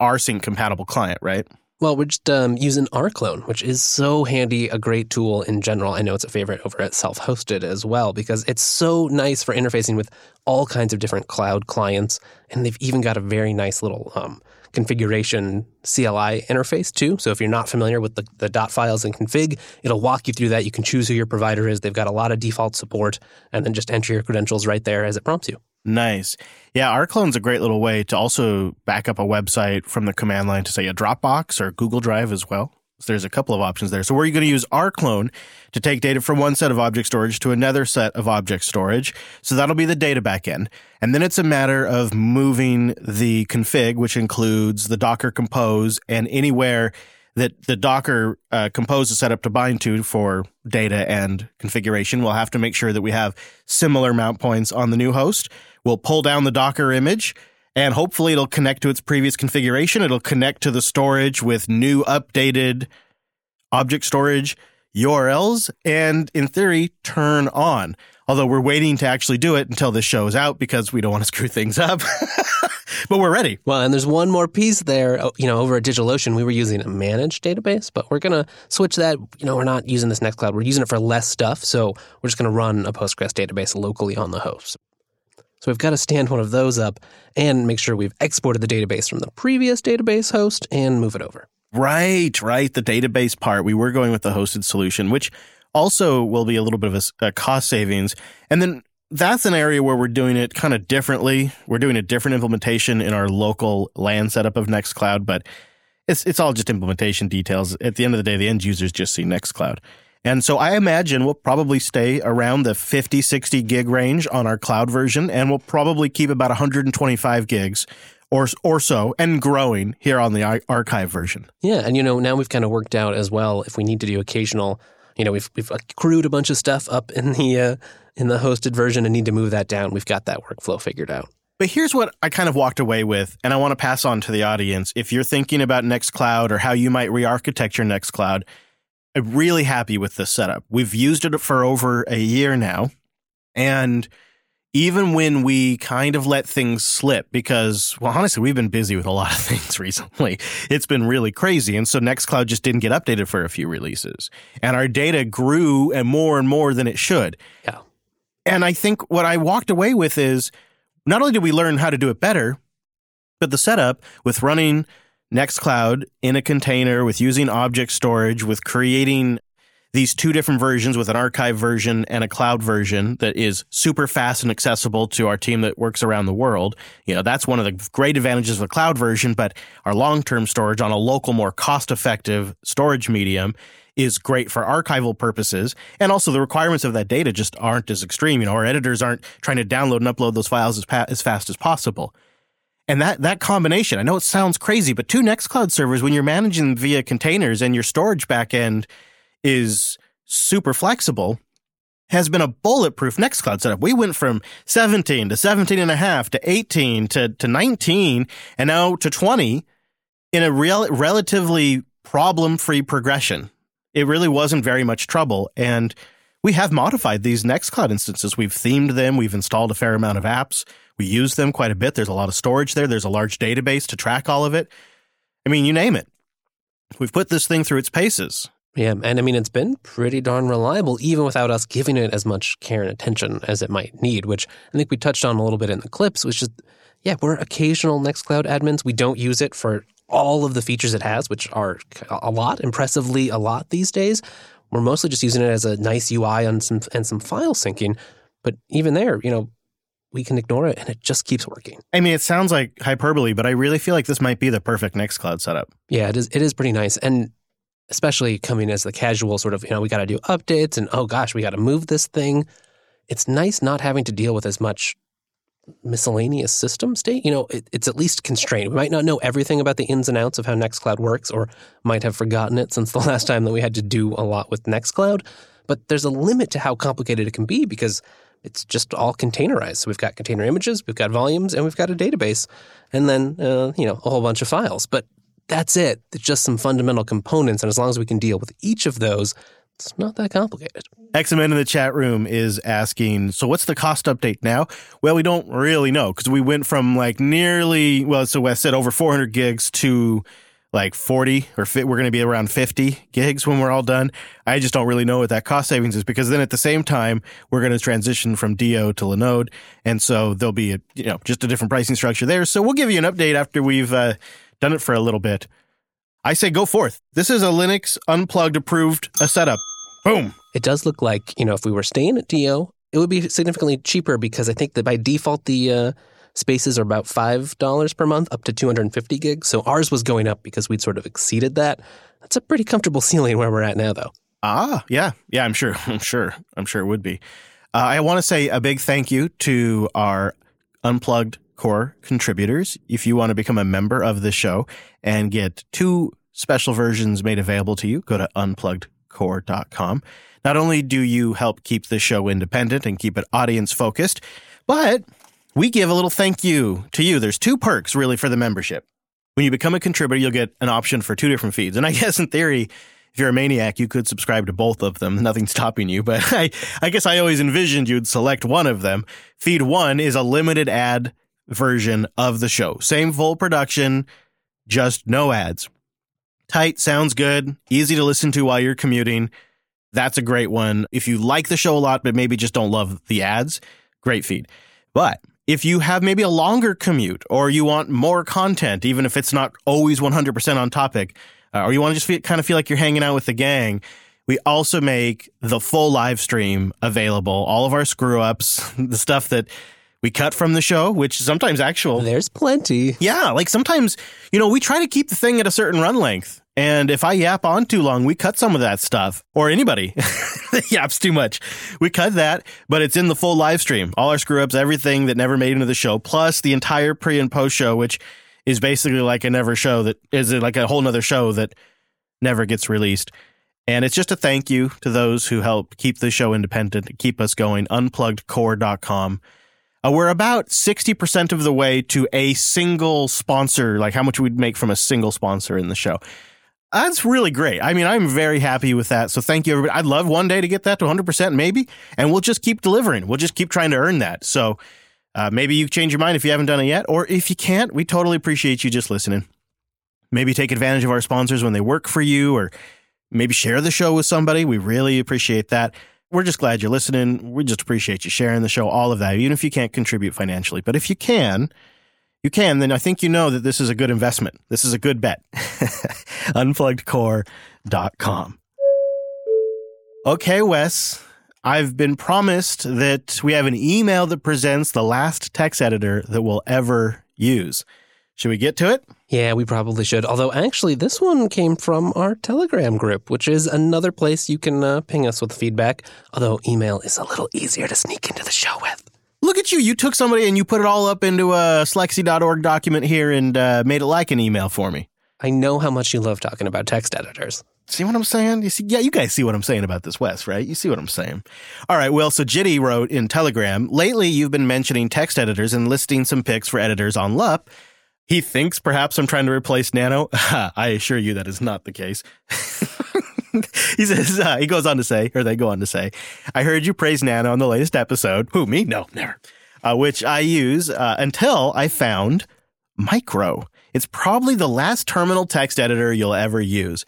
rsync compatible client, right? Well, we're just um, using rclone, which is so handy, a great tool in general. I know it's a favorite over at self hosted as well because it's so nice for interfacing with all kinds of different cloud clients. And they've even got a very nice little um, configuration CLI interface too. So if you're not familiar with the, the dot files and config, it'll walk you through that. You can choose who your provider is. They've got a lot of default support and then just enter your credentials right there as it prompts you. Nice. Yeah, rclone's a great little way to also back up a website from the command line to say a Dropbox or Google Drive as well. So there's a couple of options there. So we're going to use rclone to take data from one set of object storage to another set of object storage. So that'll be the data backend. And then it's a matter of moving the config, which includes the Docker compose and anywhere that the Docker uh, compose is set up to bind to for data and configuration. We'll have to make sure that we have similar mount points on the new host. We'll pull down the Docker image and hopefully it'll connect to its previous configuration. It'll connect to the storage with new updated object storage URLs and in theory turn on. Although we're waiting to actually do it until this show is out because we don't want to screw things up. but we're ready. Well, and there's one more piece there. Oh, You know, over at DigitalOcean, we were using a managed database, but we're going to switch that. You know, we're not using this Nextcloud. We're using it for less stuff. So we're just going to run a Postgres database locally on the host. So we've got to stand one of those up and make sure we've exported the database from the previous database host and move it over. Right, right. The database part. We were going with the hosted solution, which also will be a little bit of a cost savings. And then that's an area where we're doing it kind of differently. We're doing a different implementation in our local LAN setup of Nextcloud, but it's it's all just implementation details. At the end of the day, the end users just see Nextcloud. And so I imagine we'll probably stay around the 50, 60 gig range on our cloud version, and we'll probably keep about 125 gigs or, or so and growing here on the archive version. Yeah, and you know, now we've kind of worked out as well if we need to do occasional, you know, we've we've accrued a bunch of stuff up in the uh, in the hosted version and need to move that down. We've got that workflow figured out. But here's what I kind of walked away with, and I want to pass on to the audience. If you're thinking about Nextcloud or how you might re-architect your Nextcloud, I'm really happy with this setup. We've used it for over a year now, and even when we kind of let things slip, because well, honestly, we've been busy with a lot of things recently. It's been really crazy, and so Nextcloud just didn't get updated for a few releases, and our data grew and more and more than it should. Yeah. And I think what I walked away with is not only did we learn how to do it better, but the setup with running Nextcloud in a container, with using object storage, with creating these two different versions with an archive version and a cloud version that is super fast and accessible to our team that works around the world. You know, that's one of the great advantages of a cloud version, but our long-term storage on a local, more cost-effective storage medium is great for archival purposes. And also the requirements of that data just aren't as extreme. You know, our editors aren't trying to download and upload those files as, pa- as fast as possible. And that, that combination, I know it sounds crazy, but two Nextcloud servers, when you're managing them via containers and your storage backend is super flexible, has been a bulletproof Nextcloud setup. We went from 17 to 17 and a half to 18 to, to 19 and now to 20 in a real, relatively problem free progression. It really wasn't very much trouble. And we have modified these Nextcloud instances. We've themed them. We've installed a fair amount of apps. We use them quite a bit. There's a lot of storage there. There's a large database to track all of it. I mean, you name it. We've put this thing through its paces. Yeah, and I mean it's been pretty darn reliable, even without us giving it as much care and attention as it might need. Which I think we touched on a little bit in the clips, which is, yeah, we're occasional Nextcloud admins. We don't use it for all of the features it has, which are a lot, impressively a lot these days. We're mostly just using it as a nice UI and some and some file syncing. But even there, you know, we can ignore it and it just keeps working. I mean, it sounds like hyperbole, but I really feel like this might be the perfect Nextcloud setup. Yeah, it is. It is pretty nice, and especially coming as the casual sort of, you know, we got to do updates, and oh gosh, we got to move this thing. It's nice not having to deal with as much miscellaneous system state. You know, it, it's at least constrained. We might not know everything about the ins and outs of how Nextcloud works, or might have forgotten it since the last time that we had to do a lot with Nextcloud. but there's a limit to how complicated it can be because it's just all containerized. So we've got container images, we've got volumes, and we've got a database, and then uh, you know a whole bunch of files. But that's it. It's just some fundamental components, and as long as we can deal with each of those, it's not that complicated. XMN in the chat room is asking, so what's the cost update now? Well, we don't really know because we went from like nearly, well, so Wes said over 400 gigs to like 40 or fi- we're going to be around 50 gigs when we're all done. I just don't really know what that cost savings is because then at the same time, we're going to transition from DO to Linode. And so there'll be a, you know, just a different pricing structure there. So we'll give you an update after we've uh, done it for a little bit. I say go forth. This is a Linux unplugged approved a setup. Boom. It does look like, you know, if we were staying at DO, it would be significantly cheaper because I think that by default, the uh, spaces are about $5 per month up to 250 gigs. So ours was going up because we'd sort of exceeded that. That's a pretty comfortable ceiling where we're at now, though. Ah, yeah. Yeah, I'm sure. I'm sure. I'm sure it would be. Uh, I want to say a big thank you to our Unplugged Core contributors. If you want to become a member of the show and get two special versions made available to you, go to unpluggedcore.com. Not only do you help keep the show independent and keep it audience focused, but we give a little thank you to you. There's two perks really for the membership. When you become a contributor, you'll get an option for two different feeds. And I guess in theory, if you're a maniac, you could subscribe to both of them. Nothing's stopping you, but I, I guess I always envisioned you'd select one of them. Feed one is a limited ad version of the show. Same full production, just no ads. Tight, sounds good, easy to listen to while you're commuting. That's a great one. If you like the show a lot, but maybe just don't love the ads, great feed. But if you have maybe a longer commute or you want more content, even if it's not always 100% on topic, uh, or you want to just feel, kind of feel like you're hanging out with the gang, we also make the full live stream available. All of our screw ups, the stuff that we cut from the show, which is sometimes actual. There's plenty. Yeah, like sometimes, you know, we try to keep the thing at a certain run length. And if I yap on too long, we cut some of that stuff. Or anybody yaps too much. We cut that, but it's in the full live stream. All our screw ups, everything that never made into the show, plus the entire pre and post show, which is basically like a never show that is like a whole nother show that never gets released. And it's just a thank you to those who help keep the show independent, keep us going. Unpluggedcore.com. Uh, we're about 60% of the way to a single sponsor, like how much we'd make from a single sponsor in the show. That's really great. I mean, I'm very happy with that. So thank you, everybody. I'd love one day to get that to 100%, maybe, and we'll just keep delivering. We'll just keep trying to earn that. So uh, maybe you change your mind if you haven't done it yet, or if you can't, we totally appreciate you just listening. Maybe take advantage of our sponsors when they work for you, or maybe share the show with somebody. We really appreciate that. We're just glad you're listening. We just appreciate you sharing the show, all of that, even if you can't contribute financially. But if you can, you can, then I think you know that this is a good investment. This is a good bet. Unpluggedcore.com. Okay, Wes, I've been promised that we have an email that presents the last text editor that we'll ever use. Should we get to it? Yeah, we probably should. Although, actually, this one came from our Telegram group, which is another place you can uh, ping us with feedback. Although, email is a little easier to sneak into the show with. Look at you. You took somebody and you put it all up into a slexy.org document here and uh, made it like an email for me. I know how much you love talking about text editors. See what I'm saying? You see, yeah, you guys see what I'm saying about this Wes, right? You see what I'm saying. All right. Well, so Jitty wrote in Telegram, lately you've been mentioning text editors and listing some picks for editors on LUP. He thinks perhaps I'm trying to replace Nano. I assure you that is not the case. he says, uh, he goes on to say, or they go on to say, I heard you praise Nano on the latest episode. Who, me? No, never. Uh, which I use uh, until I found Micro. It's probably the last terminal text editor you'll ever use.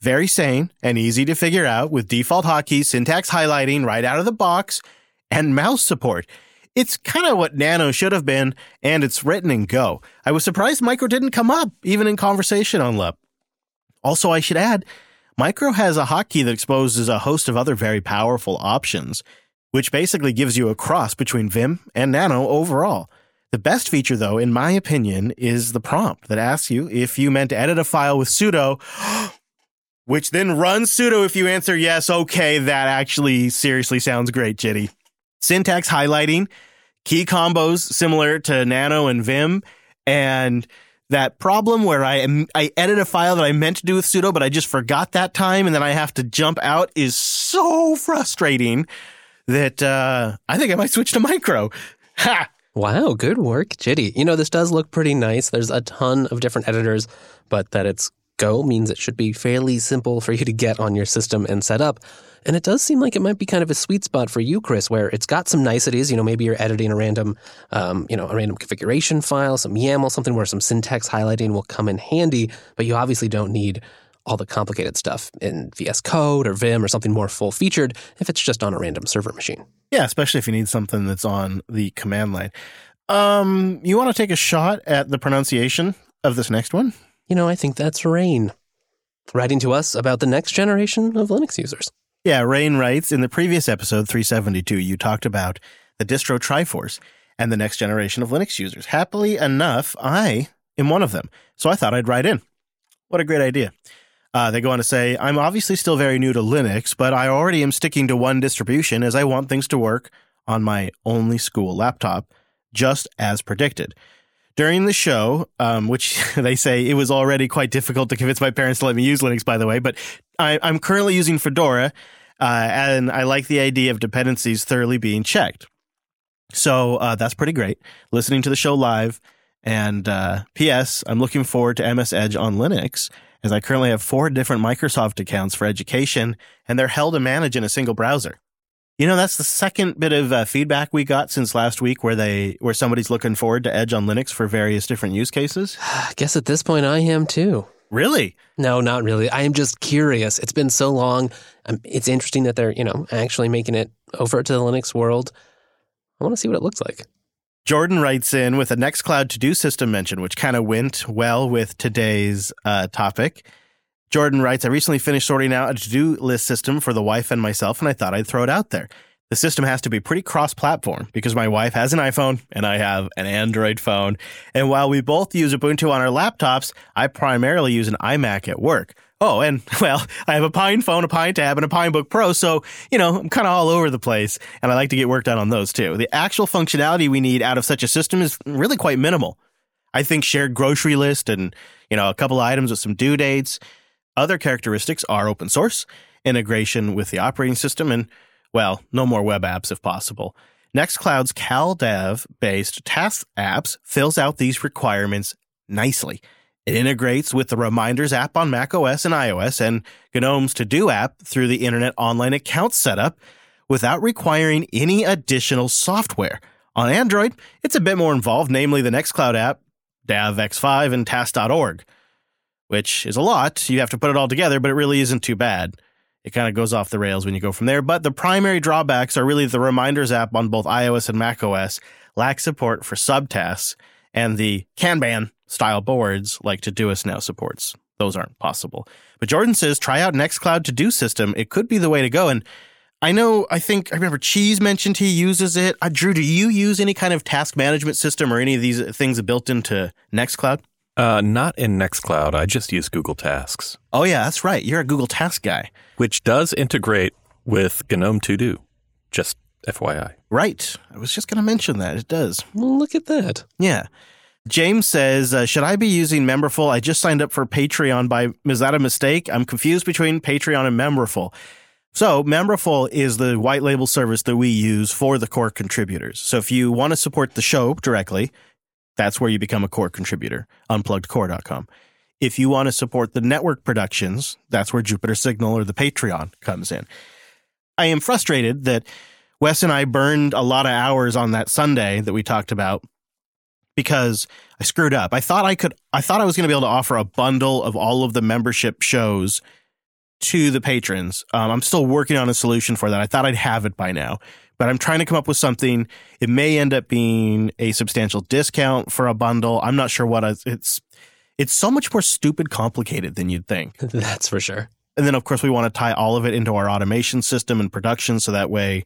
Very sane and easy to figure out with default hotkeys, syntax highlighting right out of the box, and mouse support. It's kind of what Nano should have been, and it's written in Go. I was surprised Micro didn't come up, even in conversation on LUP. Also, I should add, Micro has a hotkey that exposes a host of other very powerful options, which basically gives you a cross between Vim and Nano overall. The best feature, though, in my opinion, is the prompt that asks you if you meant to edit a file with sudo, which then runs sudo if you answer yes. Okay, that actually seriously sounds great, Jitty. Syntax highlighting, key combos similar to Nano and Vim, and that problem where I am, I edit a file that I meant to do with sudo, but I just forgot that time, and then I have to jump out is so frustrating that uh, I think I might switch to micro. Ha! Wow, good work, Jitty. You know, this does look pretty nice. There's a ton of different editors, but that it's Go means it should be fairly simple for you to get on your system and set up. And it does seem like it might be kind of a sweet spot for you, Chris, where it's got some niceties. You know, maybe you're editing a random, um, you know, a random configuration file, some YAML, something where some syntax highlighting will come in handy, but you obviously don't need all the complicated stuff in VS Code or Vim or something more full featured if it's just on a random server machine. Yeah, especially if you need something that's on the command line. Um, you want to take a shot at the pronunciation of this next one? You know, I think that's Rain writing to us about the next generation of Linux users. Yeah, Rain writes in the previous episode 372, you talked about the distro Triforce and the next generation of Linux users. Happily enough, I am one of them. So I thought I'd write in. What a great idea. Uh, they go on to say, I'm obviously still very new to Linux, but I already am sticking to one distribution as I want things to work on my only school laptop, just as predicted. During the show, um, which they say it was already quite difficult to convince my parents to let me use Linux, by the way, but I, am currently using Fedora, uh, and I like the idea of dependencies thoroughly being checked. So uh, that's pretty great. Listening to the show live, and uh, P.S. I'm looking forward to MS Edge on Linux as I currently have four different Microsoft accounts for education, and they're held to manage in a single browser. You know, that's the second bit of uh, feedback we got since last week, where they where somebody's looking forward to Edge on Linux for various different use cases. I guess at this point I am too. Really? No, not really. I am just curious. It's been so long. Um, it's interesting that they're you know actually making it over to the Linux world. I want to see what it looks like. Jordan writes in with a Nextcloud to do system mention, which kind of went well with today's uh, topic. Jordan writes, I recently finished sorting out a to do list system for the wife and myself, and I thought I'd throw it out there. The system has to be pretty cross platform because my wife has an iPhone and I have an Android phone. And while we both use Ubuntu on our laptops, I primarily use an iMac at work. Oh, and well, I have a PinePhone, a PineTab, and a Pinebook Pro, so, you know, I'm kind of all over the place, and I like to get work done on those too. The actual functionality we need out of such a system is really quite minimal. I think shared grocery list and, you know, a couple items with some due dates. Other characteristics are open source, integration with the operating system, and, well, no more web apps if possible. Nextcloud's CalDAV based task apps fills out these requirements nicely. It integrates with the Reminders app on macOS and iOS and GNOME's To Do app through the Internet Online Account setup without requiring any additional software. On Android, it's a bit more involved, namely the Nextcloud app, DAVX5, and Tasks.org, which is a lot. You have to put it all together, but it really isn't too bad. It kind of goes off the rails when you go from there. But the primary drawbacks are really the Reminders app on both iOS and macOS lacks support for subtasks, and the Kanban style boards like Todoist now supports. Those aren't possible. But Jordan says try out Nextcloud to do system. It could be the way to go. And I know, I think, I remember Cheese mentioned he uses it. Uh, Drew, do you use any kind of task management system or any of these things built into Nextcloud? Uh, not in Nextcloud. I just use Google Tasks. Oh, yeah, that's right. You're a Google Task guy. Which does integrate with GNOME To Do. Just FYI. Right. I was just going to mention that. It does. Well, look at that. Yeah. James says, uh, Should I be using Memberful? I just signed up for Patreon by, is that a mistake? I'm confused between Patreon and Memberful. So, Memberful is the white label service that we use for the core contributors. So, if you want to support the show directly, that's where you become a core contributor, unpluggedcore.com. If you want to support the network productions, that's where Jupiter Signal or the Patreon comes in. I am frustrated that Wes and I burned a lot of hours on that Sunday that we talked about because I screwed up. I thought I could I thought I was going to be able to offer a bundle of all of the membership shows to the patrons. Um, I'm still working on a solution for that. I thought I'd have it by now, but I'm trying to come up with something. It may end up being a substantial discount for a bundle. I'm not sure what it's it's so much more stupid complicated than you'd think. That's for sure. And then of course we want to tie all of it into our automation system and production so that way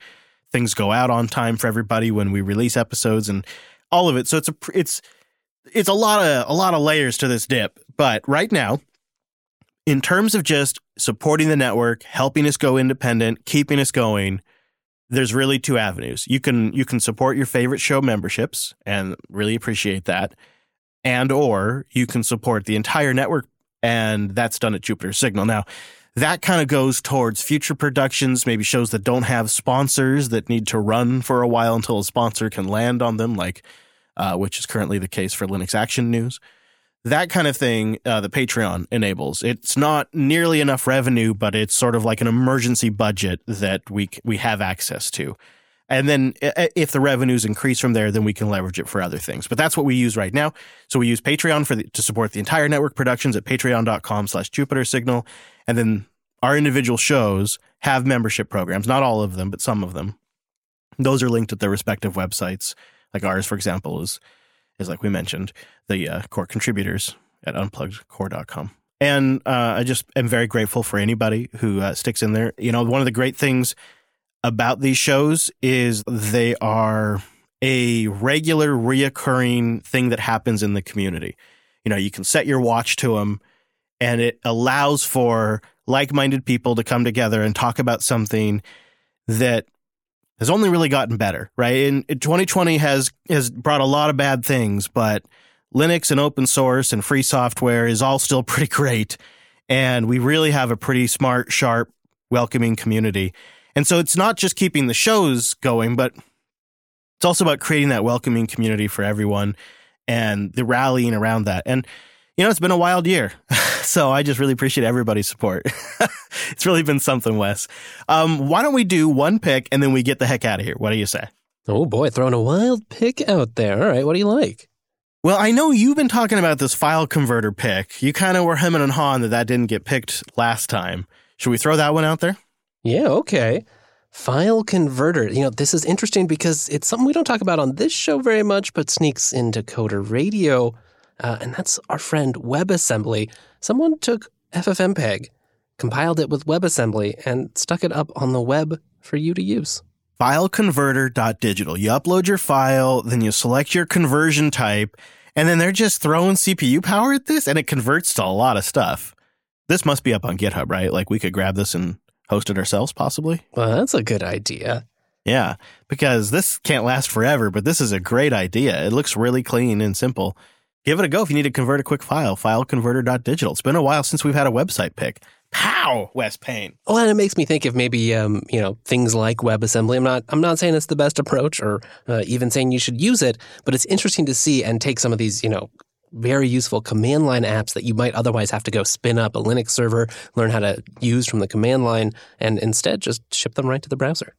things go out on time for everybody when we release episodes and all of it. So it's a it's it's a lot of a lot of layers to this dip. But right now, in terms of just supporting the network, helping us go independent, keeping us going, there's really two avenues. You can you can support your favorite show memberships and really appreciate that. and or you can support the entire network and that's done at Jupiter Signal. Now, that kind of goes towards future productions, maybe shows that don't have sponsors that need to run for a while until a sponsor can land on them, like uh, which is currently the case for Linux Action News. That kind of thing, uh, the Patreon enables. It's not nearly enough revenue, but it's sort of like an emergency budget that we we have access to. And then if the revenues increase from there, then we can leverage it for other things. But that's what we use right now. So we use Patreon for the, to support the entire network productions at patreon.com slash Jupiter Signal. And then our individual shows have membership programs, not all of them, but some of them. Those are linked at their respective websites. Like ours, for example, is is like we mentioned, the uh, core contributors at unpluggedcore.com. And uh, I just am very grateful for anybody who uh, sticks in there. You know, one of the great things about these shows is they are a regular, reoccurring thing that happens in the community. You know, you can set your watch to them, and it allows for like minded people to come together and talk about something that has only really gotten better, right? And 2020 has has brought a lot of bad things, but Linux and open source and free software is all still pretty great. And we really have a pretty smart, sharp, welcoming community. And so it's not just keeping the shows going, but it's also about creating that welcoming community for everyone and the rallying around that. And you know, it's been a wild year. so I just really appreciate everybody's support. it's really been something, Wes. Um, why don't we do one pick and then we get the heck out of here? What do you say? Oh boy, throwing a wild pick out there. All right, what do you like? Well, I know you've been talking about this file converter pick. You kind of were hemming and hawing that that didn't get picked last time. Should we throw that one out there? Yeah, okay. File converter. You know, this is interesting because it's something we don't talk about on this show very much, but sneaks into Coder Radio uh, and that's our friend WebAssembly. Someone took FFmpeg, compiled it with WebAssembly, and stuck it up on the web for you to use. FileConverter.digital. You upload your file, then you select your conversion type, and then they're just throwing CPU power at this, and it converts to a lot of stuff. This must be up on GitHub, right? Like we could grab this and host it ourselves, possibly. Well, that's a good idea. Yeah, because this can't last forever, but this is a great idea. It looks really clean and simple give it a go if you need to convert a quick file. Fileconverter.digital. It's been a while since we've had a website pick. Pow, Wes Payne. Well, and it makes me think of maybe um, you know things like WebAssembly. I'm not I'm not saying it's the best approach, or uh, even saying you should use it, but it's interesting to see and take some of these you know very useful command line apps that you might otherwise have to go spin up a Linux server, learn how to use from the command line, and instead just ship them right to the browser.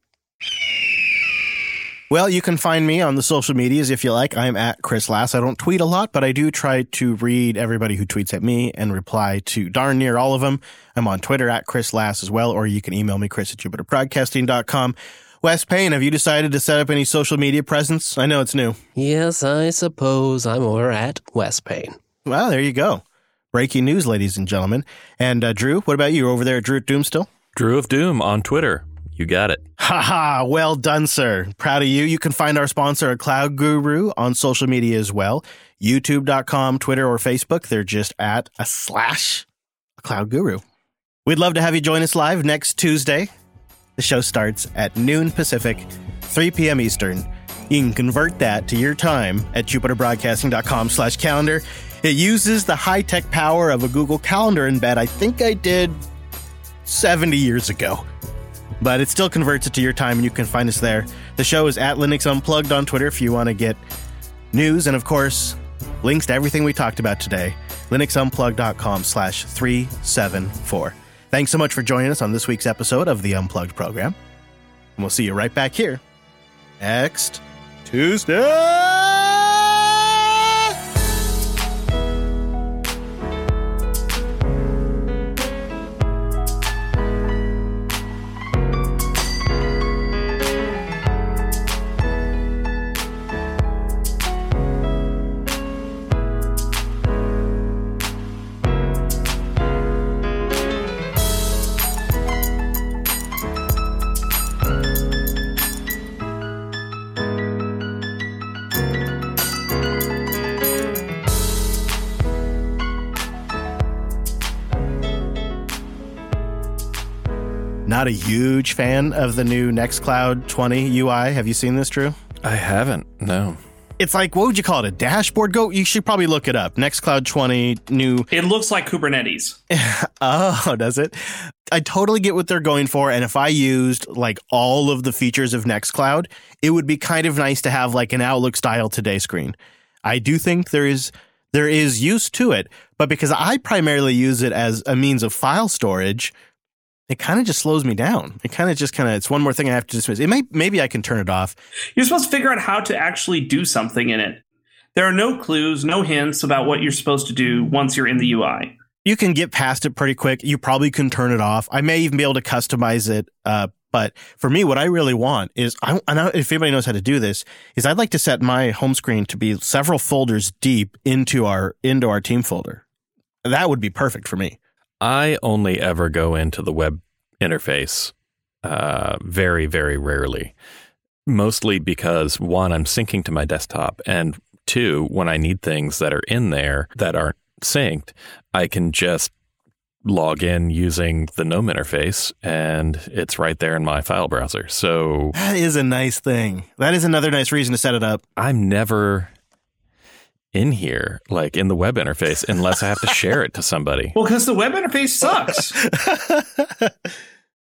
Well, you can find me on the social medias if you like. I'm at Chris LAS. I don't tweet a lot, but I do try to read everybody who tweets at me and reply to darn near all of them. I'm on Twitter at Chris LAS as well, or you can email me, Chris at JupiterBroadcasting.com. Wes Payne, have you decided to set up any social media presence? I know it's new. Yes, I suppose I'm over at Wes Payne. Well, there you go. Breaking news, ladies and gentlemen. And uh, Drew, what about you over there at Drew at Doom still? Drew of Doom on Twitter. You got it. Ha ha. Well done, sir. Proud of you. You can find our sponsor, a Cloud Guru, on social media as well. YouTube.com, Twitter, or Facebook. They're just at a slash Cloud Guru. We'd love to have you join us live next Tuesday. The show starts at noon Pacific, 3 p.m. Eastern. You can convert that to your time at jupiterbroadcasting.com slash calendar. It uses the high-tech power of a Google Calendar embed I think I did 70 years ago but it still converts it to your time and you can find us there. The show is at Linux Unplugged on Twitter if you want to get news and of course links to everything we talked about today. linuxunplugged.com slash 374. Thanks so much for joining us on this week's episode of the Unplugged program. And we'll see you right back here next Tuesday. Not a huge fan of the new Nextcloud 20 UI. Have you seen this, Drew? I haven't. No. It's like what would you call it? A dashboard? Go. You should probably look it up. Nextcloud 20 new. It looks like Kubernetes. oh, does it? I totally get what they're going for. And if I used like all of the features of Nextcloud, it would be kind of nice to have like an Outlook style today screen. I do think there is there is use to it, but because I primarily use it as a means of file storage, it kind of just slows me down. It kind of just kind of it's one more thing I have to dismiss. It may maybe I can turn it off. You're supposed to figure out how to actually do something in it. There are no clues, no hints about what you're supposed to do once you're in the UI. You can get past it pretty quick. You probably can turn it off. I may even be able to customize it. Uh, but for me, what I really want is, I, I know if anybody knows how to do this, is I'd like to set my home screen to be several folders deep into our into our team folder. That would be perfect for me. I only ever go into the web interface uh, very, very rarely. Mostly because one, I'm syncing to my desktop, and two, when I need things that are in there that aren't synced, I can just log in using the GNOME interface and it's right there in my file browser. So that is a nice thing. That is another nice reason to set it up. I'm never in here, like in the web interface, unless I have to share it to somebody. Well, because the web interface sucks.